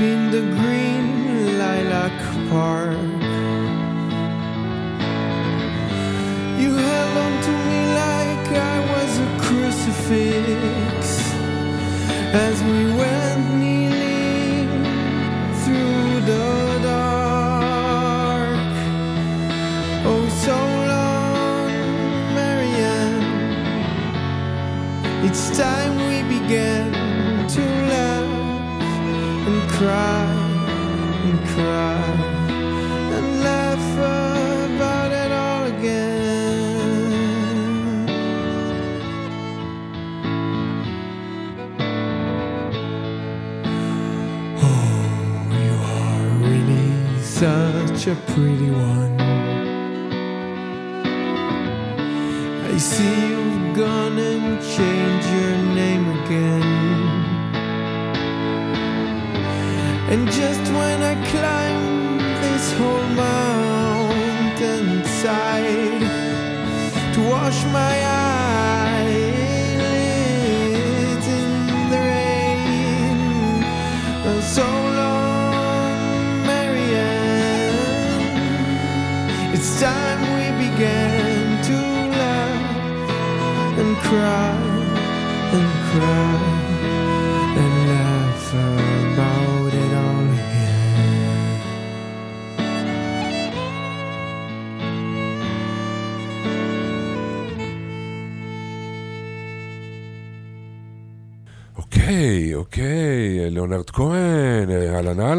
in the green lilac park. You held on to me like I was a crucifix as we went a pretty one. I see you've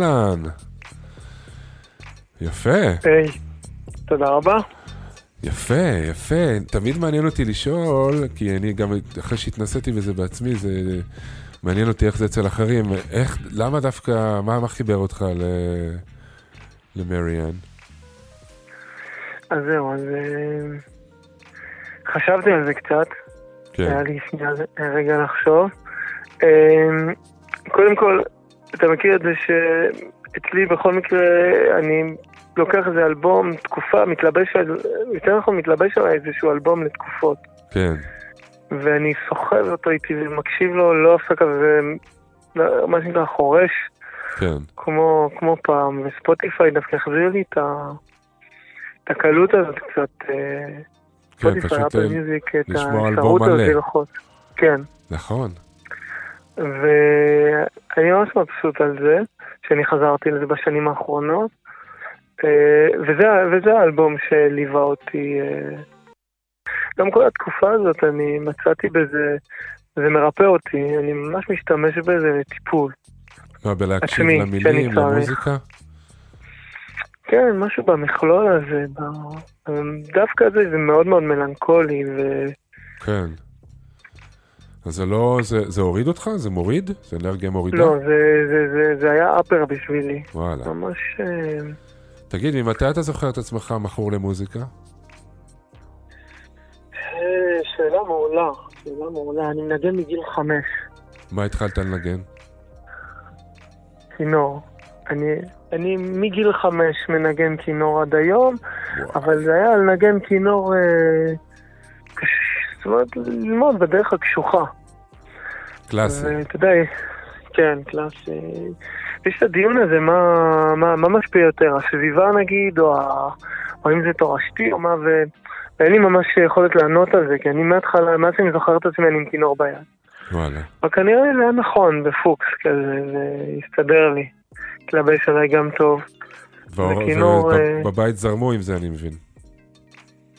אהלן. יפה, היי, תודה רבה. יפה, יפה. תמיד מעניין אותי לשאול, כי אני גם, אחרי שהתנסיתי בזה בעצמי, זה מעניין אותי איך זה אצל אחרים. איך, למה דווקא, מה, מה חיבר אותך ל... למריאן? אז זהו, אז אה, חשבתי על זה קצת. היה כן, לי שנייה רגע לחשוב. אה, קודם כל, אתה מכיר את זה שאצלי בכל מקרה אני לוקח איזה אלבום, תקופה, מתלבש על, יותר נכון מתלבש על איזשהו אלבום לתקופות. כן, ואני סוחב אותו איתי ומקשיב לו לא הפסקה, ומה שנקרא חורש, כן, כמו, כמו פעם, וספוטיפיי דווקא החזיר לי את, ה, את הקלות הזאת קצת, אה, כן, פשוט אה, מיוזיק, לשמוע אלבום מלא. כן. נכון. ואני ממש מבסוט על זה, שאני חזרתי לזה בשנים האחרונות. אה, וזה, וזה האלבום שליווה אותי. אה, גם כל התקופה הזאת, אני מצאתי בזה, זה מרפא אותי, אני ממש משתמש בזה לטיפול. מה, בלהקשיב עצמי, למילים, שאני. למוזיקה? כן, משהו במכלול הזה, דווקא זה, זה מאוד מאוד מלנכולי, ו... כן. אז זה לא, זה, זה הוריד אותך? זה מוריד? זה אנרגיה מורידה? לא, זה, זה, זה, זה היה אפר בשבילי. וואלה. ממש... אה, תגיד, ממתי אתה זוכר את עצמך מכור למוזיקה? אה, שאלה מעולה, שאלה מעולה. אני מנגן מגיל חמש, מה התחלת לנגן? כינור. אני, אני מגיל חמש מנגן כינור עד היום, אבל זה היה לנגן כינור... אה. זאת אומרת, ללמוד בדרך הקשוחה. קלאסי. ואתה יודע, כן, קלאסי. יש את הדיון הזה, מה, מה, מה משפיע יותר, הסביבה נגיד, או, ה, או אם זה תורשתי או מה, ואין לי ממש יכולת לענות על זה, כי אני מההתחלה, מאז שאני זוכר את עצמי, אני עם כינור ביד. וואלה. אבל כנראה זה היה נכון, בפוקס כזה, זה הסתדר לי. התלבש עליי גם טוב. וכינור, אה, ובבית זרמו עם זה, אני מבין.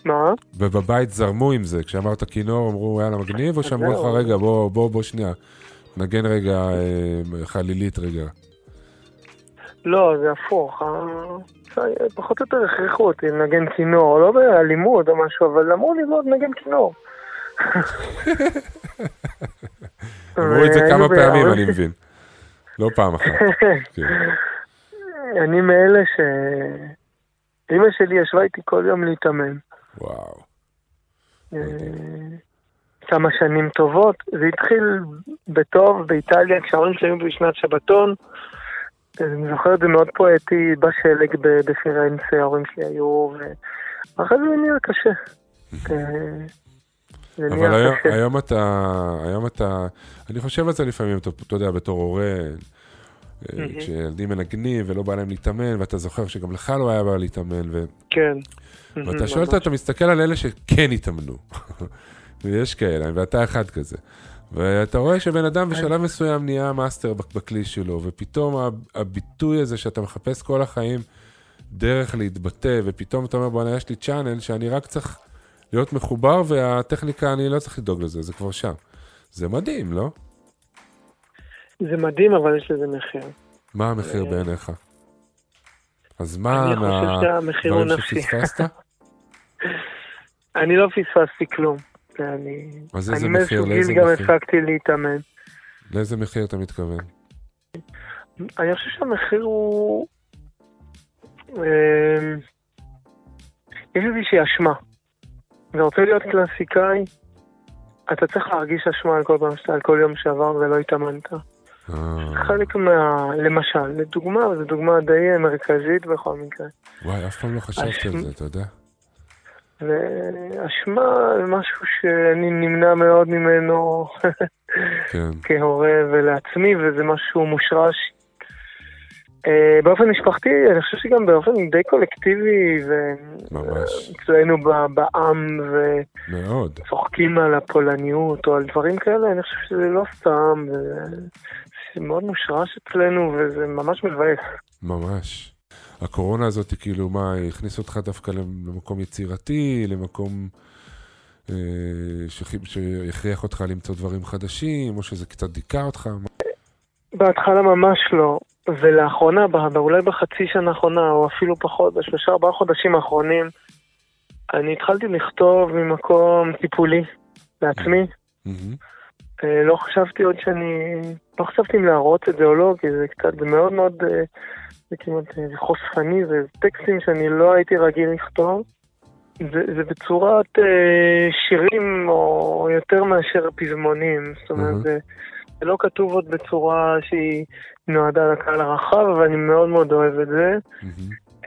מה? ובבית זרמו עם זה, כשאמרת כינור אמרו יאללה מגניב, או שאמרו לך. רגע בוא, בוא, בוא שנייה, נגן רגע אה, חלילית רגע. לא, זה הפוך. אה, פחות או יותר הכריחו אותי לנגן כינור, לא באלימות או משהו, אבל אמרו לי לא, נגן כינור. אמרו את זה כמה פעמים, אני מבין. לא פעם אחת. כן. אני מאלה ש... אמא שלי ישבה איתי כל יום להתאמן. וואו. אה, כמה שנים טובות. זה התחיל בטוב באיטליה, כשההורים שלי היו בשנת שבתון. אני זוכר את זה מאוד פואטי, בשלג בפירנצה, ההורים שלי היו, ואחרי זה נהיה קשה. אה, אבל היום. היום אתה, היום אתה, אני חושב על זה לפעמים, אתה, אתה יודע, בתור הורה, אה. כשילדים מנגנים ולא בא להם להתאמן, ואתה זוכר שגם לך לא היה בא להתאמן, ו... כן. ואתה שואל, אותה, אתה מסתכל על אלה שכן התאמנו, ויש כאלה, ואתה אחד כזה. ואתה רואה שבן אדם בשלב מסוים נהיה מאסטר בכלי שלו, ופתאום הביטוי הזה שאתה מחפש כל החיים דרך להתבטא, ופתאום אתה אומר, בוא'נה, יש לי צ'אנל שאני רק צריך להיות מחובר, והטכניקה, אני לא צריך לדאוג לזה, זה כבר שם. זה מדהים, לא? זה מדהים, אבל יש לזה מחיר. מה המחיר בעיניך? אז מה אני חושב שהמחיר הוא נפשי. אני לא פספסתי כלום. אני, אז איזה אני מחיר? מאיזשהו לאיזה גיל גם מחיר? הפסקתי להתאמן. לאיזה מחיר אתה מתכוון? אני חושב שהמחיר הוא... אמ, יש איזושהי אשמה. אתה רוצה להיות קלאסיקאי, אתה צריך להרגיש אשמה על כל פעם שאתה, על כל יום שעבר ולא התאמנת. אה, חלק מה... למשל, לדוגמה, וזו דוגמה די מרכזית בכל מקרה. וואי, אף פעם לא חשבתי על זה, אתה יודע? ואשמה זה משהו שאני נמנע מאוד ממנו כן. כהורה ולעצמי, וזה משהו מושרש. אה, באופן משפחתי, אני חושב שגם באופן די קולקטיבי, ממש. ואצלנו בעם, מאוד. וצוחקים על הפולניות או על דברים כאלה, אני חושב שזה לא סתם, זה מאוד מושרש אצלנו, וזה ממש מבאס. ממש. הקורונה הזאת, כאילו, מה, היא הכניסה אותך דווקא למקום יצירתי, למקום אה, שהכריח אותך למצוא דברים חדשים, או שזה קצת דיכא אותך? בהתחלה ממש לא, ולאחרונה, אולי בחצי שנה האחרונה, או אפילו פחות, בשלושה ארבעה חודשים האחרונים, אני התחלתי לכתוב ממקום טיפולי לעצמי. מהמם. אה, לא חשבתי עוד שאני... לא חשבתי אם להראות את זה או לא, כי זה קצת, זה מאוד מאוד... אה, זה כמעט אה, זה חושפני, זה טקסטים שאני לא הייתי רגיל לכתוב. זה, זה בצורת אה, שירים, או יותר מאשר פזמונים. זאת אומרת. זה, זה לא כתוב עוד בצורה שהיא נועדה לקהל הרחב, אבל אני מאוד מאוד אוהב את זה.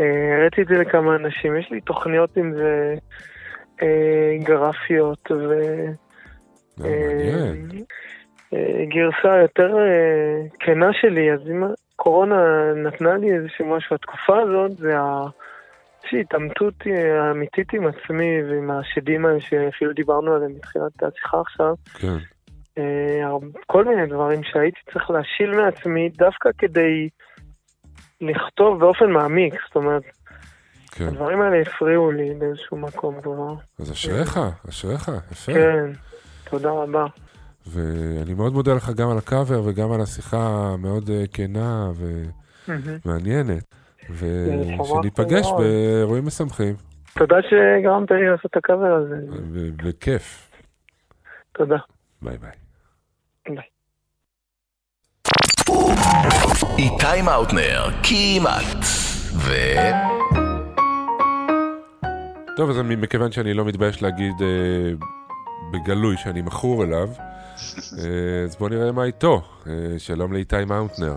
אה, הראיתי את זה לכמה אנשים, יש לי תוכניות עם זה אה, גרפיות ו... אה. אה, גרסה יותר אה, כנה שלי, אז אם הקורונה נתנה לי איזשהו משהו, התקופה הזאת זה. איזושהי התעמתות אמיתית עם עצמי ועם השדים האלה שאפילו דיברנו עליהם בתחילת השיחה עכשיו. כן. כל מיני דברים שהייתי צריך להשיל מעצמי דווקא כדי לכתוב באופן מעמיק, זאת אומרת, כן. הדברים האלה הפריעו לי באיזשהו מקום כבר. אז אשריך, אשריך, יפה. כן, תודה רבה. ואני מאוד מודה לך גם על הקאבר וגם על השיחה המאוד אה, כנה. ומעניינת. ושניפגש. באירועים משמחים, תודה שגרמת לי לעשות את הקאבר הזה. ו- בכיף. תודה. ביי ביי. ביי. איתי מאוטנר, כמעט. ו... טוב, אז אני- מכיוון שאני לא מתבייש להגיד אה, בגלוי שאני מכור אליו, אה, אז בוא נראה מה איתו. אה, שלום לאיתי מאוטנר.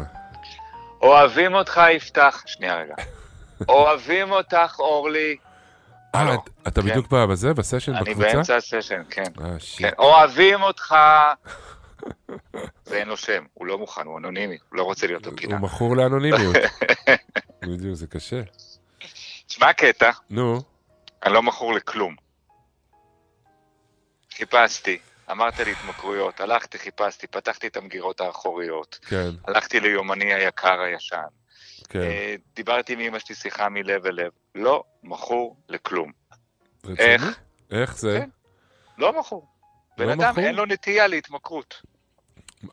אוהבים אותך, יפתח. שנייה רגע. אוהבים אותך, אורלי. אה. את- אתה כן. בדיוק בזה, בסשן, אני בקבוצה? באמצע הסשן, כן. אה, שיט. כן. אוהבים אותך, זה אין לו שם, הוא לא מוכן, הוא אנונימי, הוא לא רוצה להיות בפינה. הוא מכור לאנונימיות. בדיוק, זה קשה. תשמע קטע, נו, אני לא מכור לכלום. חיפשתי, אמרת לי התמכרויות, הלכתי, חיפשתי, פתחתי את המגירות האחוריות, כן, הלכתי ליומני היקר הישן, כן. אה, דיברתי עם אמא שלי שיחה מלב אל לב, לא מכור לכלום. רציני? איך? איך זה? כן. לא מכור. בן לא אדם מכור? אין לו נטייה להתמכרות.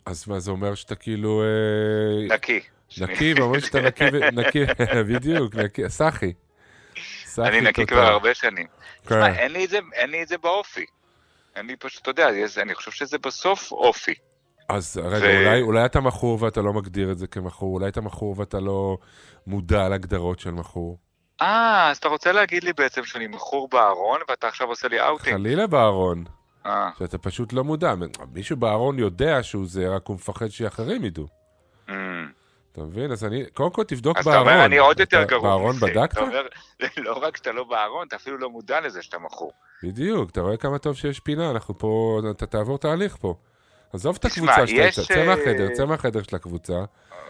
אז מה זה אומר שאתה כאילו... אה, נקי. נקי, ואומרים שאתה נקי, נקי, בדיוק, נקי, סחי. סחי אני נקי. כבר הרבה שנים. כן. תשמע, זה- אין לי את זה באופי. לי פשוט, אתה יודע, אני חושב שזה בסוף אופי. אז רגע, ו- אולי, אולי אתה מכור ואתה לא מגדיר את זה כמכור, אולי אתה מכור ואתה לא מודע להגדרות של מכור. אה, אז אתה רוצה להגיד לי בעצם שאני מכור בארון, ואתה עכשיו עושה לי אאוטינג. חלילה בארון, אה, שאתה פשוט לא מודע. מישהו בארון יודע שהוא זה, רק הוא מפחד שאחרים ידעו. אמ. אתה מבין? אז אני, קודם כל תבדוק אז אתה בארון. אומר, אני עוד יותר אתה- גרוע בארון. בדקת? אתה אומר, לא רק שאתה לא בארון, אתה אפילו לא מודע לזה שאתה מכור. בדיוק, אתה רואה כמה טוב שיש פינה, אנחנו פה, אתה תעבור תהליך פה. עזוב את הקבוצה שאתה, יש, צא אה, מהחדר, צא מהחדר של הקבוצה.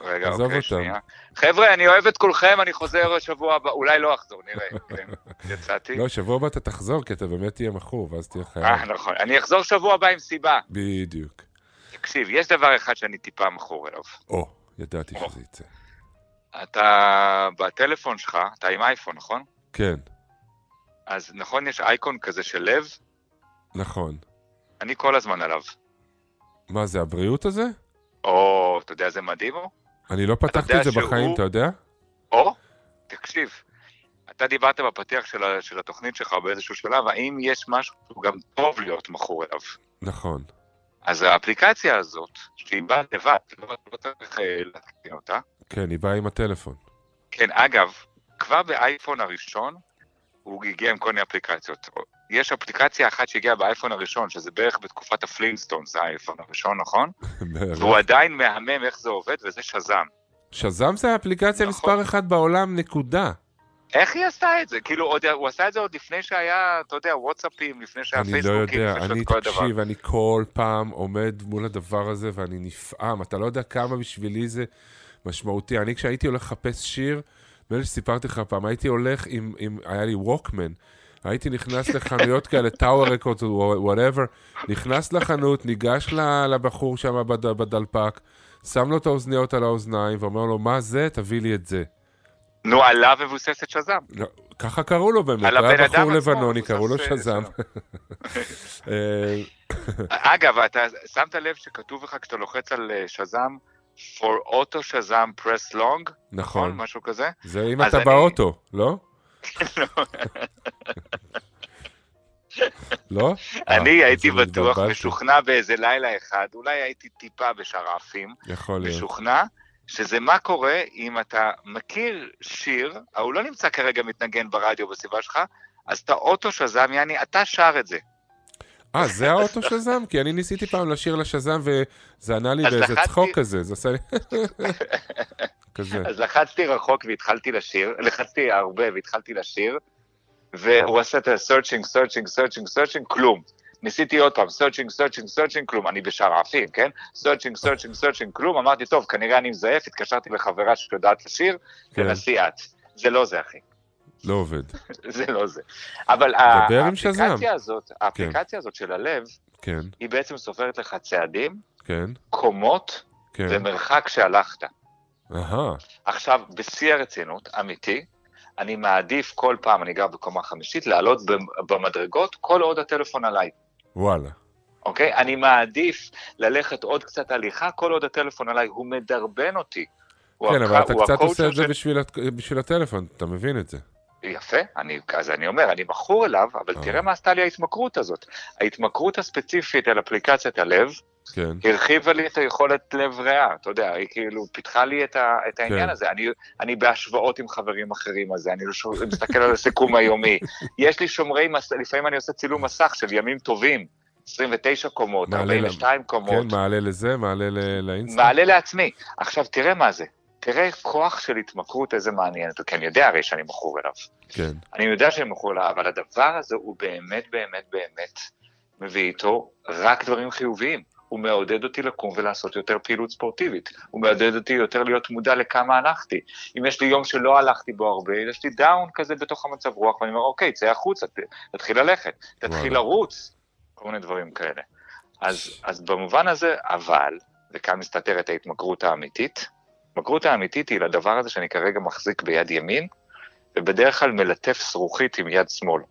רגע, עזוב אוקיי, אותם. שנייה. חבר'ה, אני אוהב את כולכם, אני חוזר שבוע הבא, אולי לא אחזור, נראה. כן, יצאתי. לא, שבוע הבא אתה תחזור, כי אתה באמת תהיה מכור, ואז תהיה חייב. אה, נכון. אני אחזור שבוע הבא עם סיבה. בדיוק. תקשיב, יש דבר אחד שאני טיפה מכור אליו. או, ידעתי. שזה יצא. אתה בטלפון שלך, אתה עם אייפון, נכון? כן, אז נכון, יש אייקון כזה של לב? נכון. אני כל הזמן עליו. מה זה, הבריאות הזה? או, אתה יודע איזה מדהים הוא? אני לא פתחתי את זה שהוא- בחיים, אתה יודע? או, תקשיב, אתה דיברת בפתיח של, ה- של התוכנית שלך באיזשהו שלב, האם יש משהו שהוא גם טוב להיות מכור אליו? נכון. אז האפליקציה הזאת, שהיא באה לבד, לא, לא צריך אה, להתקין אותה, כן, היא באה עם הטלפון. כן, אגב, כבר באייפון הראשון, הוא הגיע עם כל מיני אפליקציות. יש אפליקציה אחת שהגיעה באייפון הראשון, שזה בערך בתקופת הפלינסטון, זה האייפון הראשון, נכון? והוא עדיין מהמם איך זה עובד, וזה שזם. שזם זה האפליקציה נכון. מספר אחת בעולם, נקודה. איך היא עשתה את זה? כאילו, עוד, הוא עשה את זה עוד לפני שהיה, אתה יודע, וואטסאפים, לפני שהיה לא פייסבוקים, יודע, לפני אני. תקשיב, אני כל פעם עומד מול הדבר הזה ואני נפעם. אתה לא יודע כמה בשבילי זה משמעותי. אני, כשהייתי הולך לחפש שיר, נדמה לי שסיפרתי לך פעם, הייתי הולך עם, עם היה לי ווקמן. הייתי נכנס לחנויות כאלה, Tower Record או whatever, נכנס לחנות, ניגש לבחור שם בד, בדלפק, שם לו את האוזניות על האוזניים ואומר לו, מה זה? תביא לי את זה. נו, עליו מבוססת Shazam. לא, ככה קראו לו באמת, על הבן אדם עצמו, לבנוני, קראו לו Shazam. אה, אגב, אתה שמת לב שכתוב לך כשאתה לוחץ על אה, שזם, for auto שזם press long, נכון. משהו כזה? זה אם אתה אני- באוטו, לא? לא? אני אה, הייתי אני בטוח. משוכנע באיזה לילה אחד, אולי הייתי טיפה בשרעפים, יכול להיות. משוכנע שזה מה קורה אם אתה מכיר שיר, הוא לא נמצא כרגע מתנגן ברדיו בסביבה שלך, אז אתה אוטו שזם, יעני, אתה שר את זה. אה, זה האוטו שזם? כי אני ניסיתי פעם לשיר לשזם וזה ענה לי באיזה לחצתי- צחוק כזה, זה עשה לי... כזה. אז לחצתי רחוק והתחלתי לשיר, לחצתי הרבה והתחלתי לשיר, והוא עשה את ה-searching, searching, searching, searching, כלום. ניסיתי עוד פעם, searching, searching, searching, כלום, אני בשרעפים, כן? searching, searching, searching, כלום, אמרתי, טוב, כנראה אני מזייף, התקשרתי לחברה שיודעת לשיר, כן. תנסי את. זה לא זה, אחי. לא עובד. זה לא זה. אבל. האפליקציה הזאת, האפליקציה הזאת של הלב, כן, היא בעצם סופרת לך צעדים, כן, קומות כן. ומרחק שהלכת. אהה, עכשיו, בשיא הרצינות, אמיתי, אני מעדיף כל פעם, אני גר בקומה חמישית, לעלות במדרגות כל עוד הטלפון עליי, וואלה. אוקיי? אני מעדיף ללכת עוד קצת הליכה כל עוד הטלפון עליי, הוא מדרבן אותי. הוא כן, הק- אבל אתה הוא קצת עושה את זה של- בשביל בשביל הטלפון, אתה מבין את זה. יפה, אני, אז אני אומר, אני מכור אליו, אבל אה. תראה מה עשתה לי ההתמכרות הזאת. ההתמכרות הספציפית על אפליקציית הלב, כן, הרחיבה לי את היכולת לב ריאה, אתה יודע, היא כאילו פיתחה לי את, ה, את העניין כן. הזה. אני, אני בהשוואות עם חברים אחרים על זה, אני לא מסתכל על הסיכום היומי. יש לי שומרי מסך, לפעמים אני עושה צילום מסך של ימים טובים, 29 קומות, מעלה 42 קומות, כן, מעלה לזה, מעלה ל- לאינסטה. מעלה לעצמי. עכשיו, תראה מה זה. תראה כוח של התמכרות, איזה מעניין, כי אני יודע הרי שאני מכור אליו. כן, אני יודע שאני מכור אליו, אבל הדבר הזה הוא באמת, באמת, באמת מביא איתו רק דברים חיוביים. הוא מעודד אותי לקום ולעשות יותר פעילות ספורטיבית. הוא מעודד אותי יותר להיות מודע לכמה הלכתי. אם יש לי יום שלא הלכתי בו הרבה, יש לי דאון כזה בתוך המצב רוח, ואני אומר, אוקיי, צא החוצה, תתחיל ללכת, תתחיל. לרוץ, כל מיני דברים כאלה. אז, אז במובן הזה, אבל, וכאן מסתתרת ההתמכרות האמיתית, ההתמכרות האמיתית היא לדבר הזה שאני כרגע מחזיק ביד ימין, ובדרך כלל מלטף זרוחית עם יד שמאל.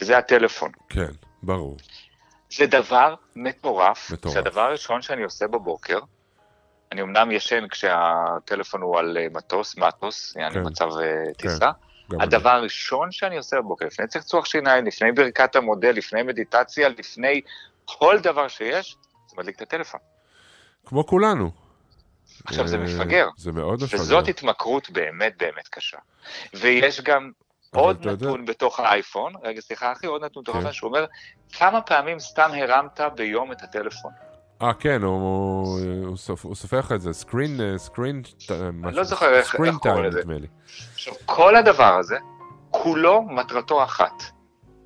וזה הטלפון. כן, ברור. זה דבר מטורף. מטורף. זה הדבר הראשון שאני עושה בבוקר. אני אמנם ישן כשהטלפון הוא על אה, מטוס, מטוס, יעני כן. מצב אה, טיסה. גם הדבר הראשון שאני עושה בבוקר, לפני צחצוח שיניים, לפני ברכת המודל, לפני מדיטציה, לפני כל דבר שיש, זה מדליק את הטלפון. כמו כולנו. עכשיו, זה אה, מפגר. זה מאוד מפגר. וזאת התמכרות באמת באמת קשה. ויש גם עוד יודע- נתון בתוך האייפון, רגע סליחה אחי, עוד נתון בתוך כן. האייפון, שהוא אומר, כמה פעמים סתם הרמת ביום את הטלפון? אה, כן, הוא- הוא הוא סופ- הוא סופר לך את זה, screen, אה, screen, לא זוכר איך- סקרין קוראים טיים, לזה. נדמה לי. עכשיו, כל הדבר הזה, כולו מטרתו אחת,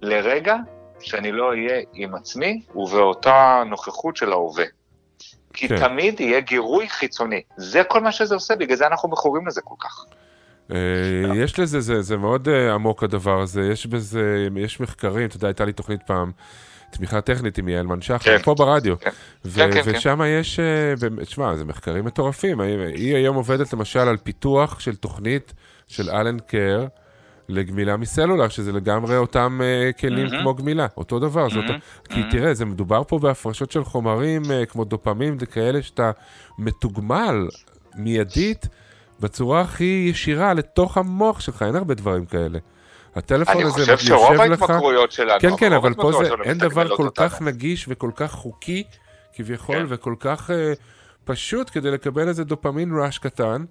לרגע שאני לא אהיה עם עצמי ובאותה נוכחות של ההווה. כי כן. תמיד יהיה גירוי חיצוני. זה כל מה שזה עושה, בגלל זה אנחנו מכורים לזה כל כך. אה, יש לזה, זה, זה מאוד אה, עמוק הדבר הזה, יש בזה, יש מחקרים, אתה יודע, הייתה לי תוכנית פעם, תמיכה טכנית עם יעל מנשחר, כן. פה ברדיו, כן. ו- כן, כן, ושם יש, אה, באמת, שמע, זה מחקרים מטורפים, היא היום עובדת למשל על פיתוח של תוכנית של אלן קר, לגמילה מסלולר, שזה לגמרי אותם uh, כלים מהמם. כמו גמילה, אותו דבר. זאת, מהמם. כי תראה, זה מדובר פה בהפרשות של חומרים uh, כמו דופמים וכאלה, שאתה מתוגמל מיידית בצורה הכי ישירה לתוך המוח שלך, אין הרבה דברים כאלה. הטלפון אני הזה חושב יושב שרוב לך... ההתמכרויות שלנו, כן, כן, אבל פה זה, אין דבר כל אותנו. כך נגיש וכל כך חוקי, כביכול, כן. וכל כך uh, פשוט כדי לקבל איזה דופמין ראש קטן,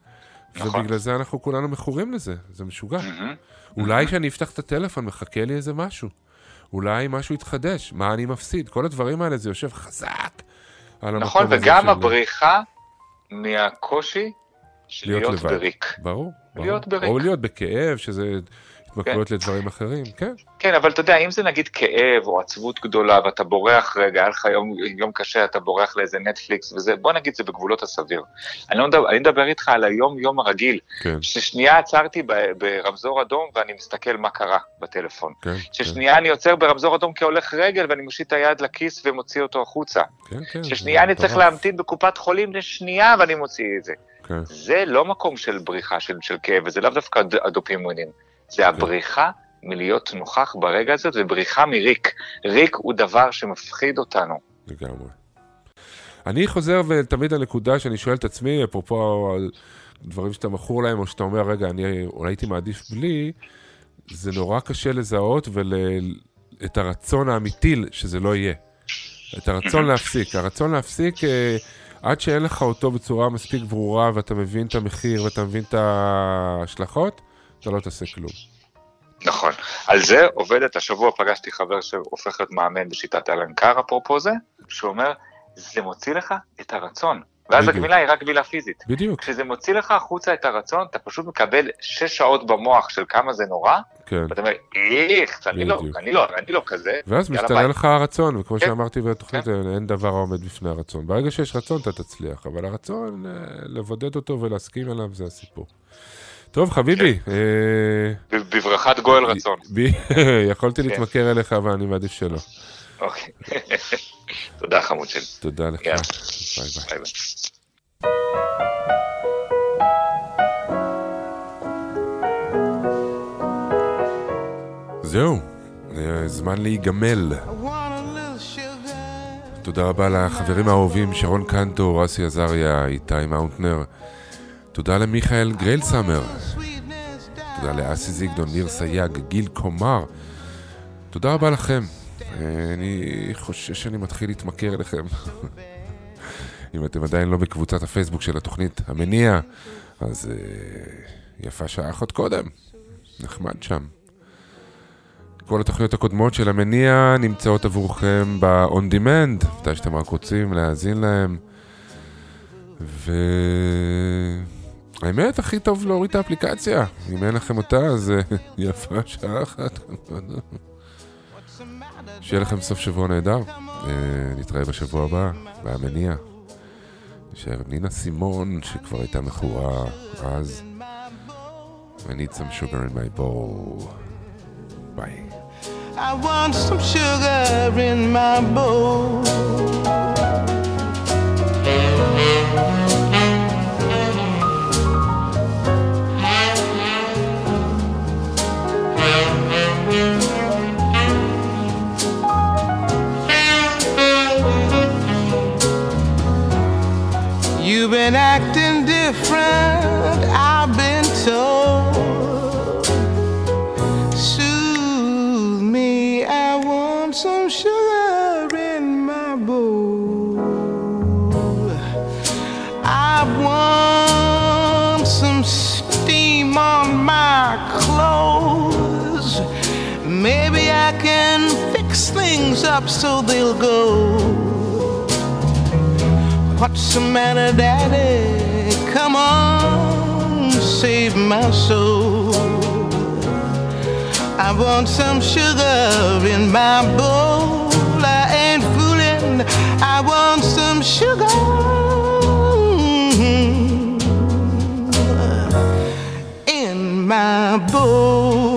נכון. ובגלל זה אנחנו כולנו מכורים לזה, זה משוגע. מהמם. אולי כשאני אפתח את הטלפון, מחכה לי איזה משהו. אולי משהו יתחדש, מה אני מפסיד? כל הדברים האלה, זה יושב חזק על המקום נכון, וגם הבריחה מהקושי של להיות להיות. בריק. ברור, ברור. להיות בריק. או להיות בכאב, שזה התמכרויות לדברים אחרים, כן. כן, אבל אתה יודע, אם זה נגיד כאב או עצבות גדולה ואתה בורח רגע, היה לך יום, יום קשה, אתה בורח לאיזה נטפליקס וזה, בוא נגיד זה בגבולות הסביר. אני, לא מדבר, אני מדבר איתך על היום-יום הרגיל, כן, ששנייה עצרתי ב- ברמזור אדום ואני מסתכל מה קרה בטלפון. כן, ששנייה אני עוצר ברמזור אדום כהולך רגל ואני מושיט את היד לכיס ומוציא אותו החוצה. כן, כן. ששנייה אני צריך. להמתין בקופת חולים לשנייה ואני מוציא את זה. כן, זה לא מקום של בריחה, של, של כאב, וזה לאו דווקא הד- הדופימונים. זה הבריחה מלהיות נוכח ברגע הזה, ובריחה מריק. ריק הוא דבר שמפחיד אותנו. לגמרי. אני חוזר ותמיד הנקודה שאני שואל את עצמי, אפרופו על דברים שאתה מכור להם, או שאתה אומר, רגע, אני אולי הייתי מעדיף בלי, זה נורא קשה לזהות ואת הרצון האמיתי שזה לא יהיה. את הרצון להפסיק. הרצון להפסיק, אה, עד שאין לך אותו בצורה מספיק ברורה, ואתה מבין את המחיר ואתה מבין את ההשלכות, אתה לא תעשה כלום. נכון. על זה עובדת, השבוע פגשתי חבר שהופך להיות מאמן בשיטת אלנקר, אפרופו זה, שאומר, זה מוציא לך את הרצון. ואז בדיוק. הגמילה היא רק גמילה פיזית. בדיוק, כשזה מוציא לך החוצה את הרצון, אתה פשוט מקבל שש שעות במוח של כמה זה נורא, כן. ואתה אומר, איך, אני לא. אני לא, אני לא כזה, ואז משתנה. לך הרצון, וכמו כן. שאמרתי בתוכנית, אין דבר העומד בפני הרצון. ברגע שיש רצון אתה תצליח, אבל הרצון, אה, לבודד אותו ולהסכים אליו זה הסיפור. טוב, חביבי, כן. אה, בברכת גואל רצון. יכולתי כן. להתמכר אליך, אבל אני מעדיף שלא. אוקיי. תודה חמוד שלי. תודה לך. יאללה. ביי ביי. ביי ביי. זהו, אה, זמן להיגמל. תודה רבה לחברים האהובים שרון קנטו, רסי עזריה, איתי מאונטנר. תודה למיכאל גריילסמר. תודה לאסי זיגדון, ניר סייג, גיל קומר. תודה רבה לכם. אני חושש שאני מתחיל להתמכר אליכם. אם אתם עדיין לא בקבוצת הפייסבוק של התוכנית המניע, אז אה, יפה שעה אחת קודם. נחמד שם. כל התוכניות הקודמות של המניע נמצאות עבורכם ב-on demand, מתי שאתם רק רוצים להאזין להם. והאמת, הכי טוב להוריד את האפליקציה. אם אין לכם אותה, אז אה, יפה שעה אחת. שיהיה לכם סוף שבוע נהדר. אה, נתראה בשבוע הבא, והמניע. נשאר נינה סימון, שכבר הייתה מכורה אז. I need some sugar in my bowl. ביי. I want some sugar in my bowl. Been acting different, I've been told. Soothe me, I want some sugar in my bowl. I want some steam on my clothes. Maybe I can fix things up so they'll go. What's the matter, Daddy? Come on, save my soul. I want some sugar in my bowl. I ain't fooling. I want some sugar in my bowl.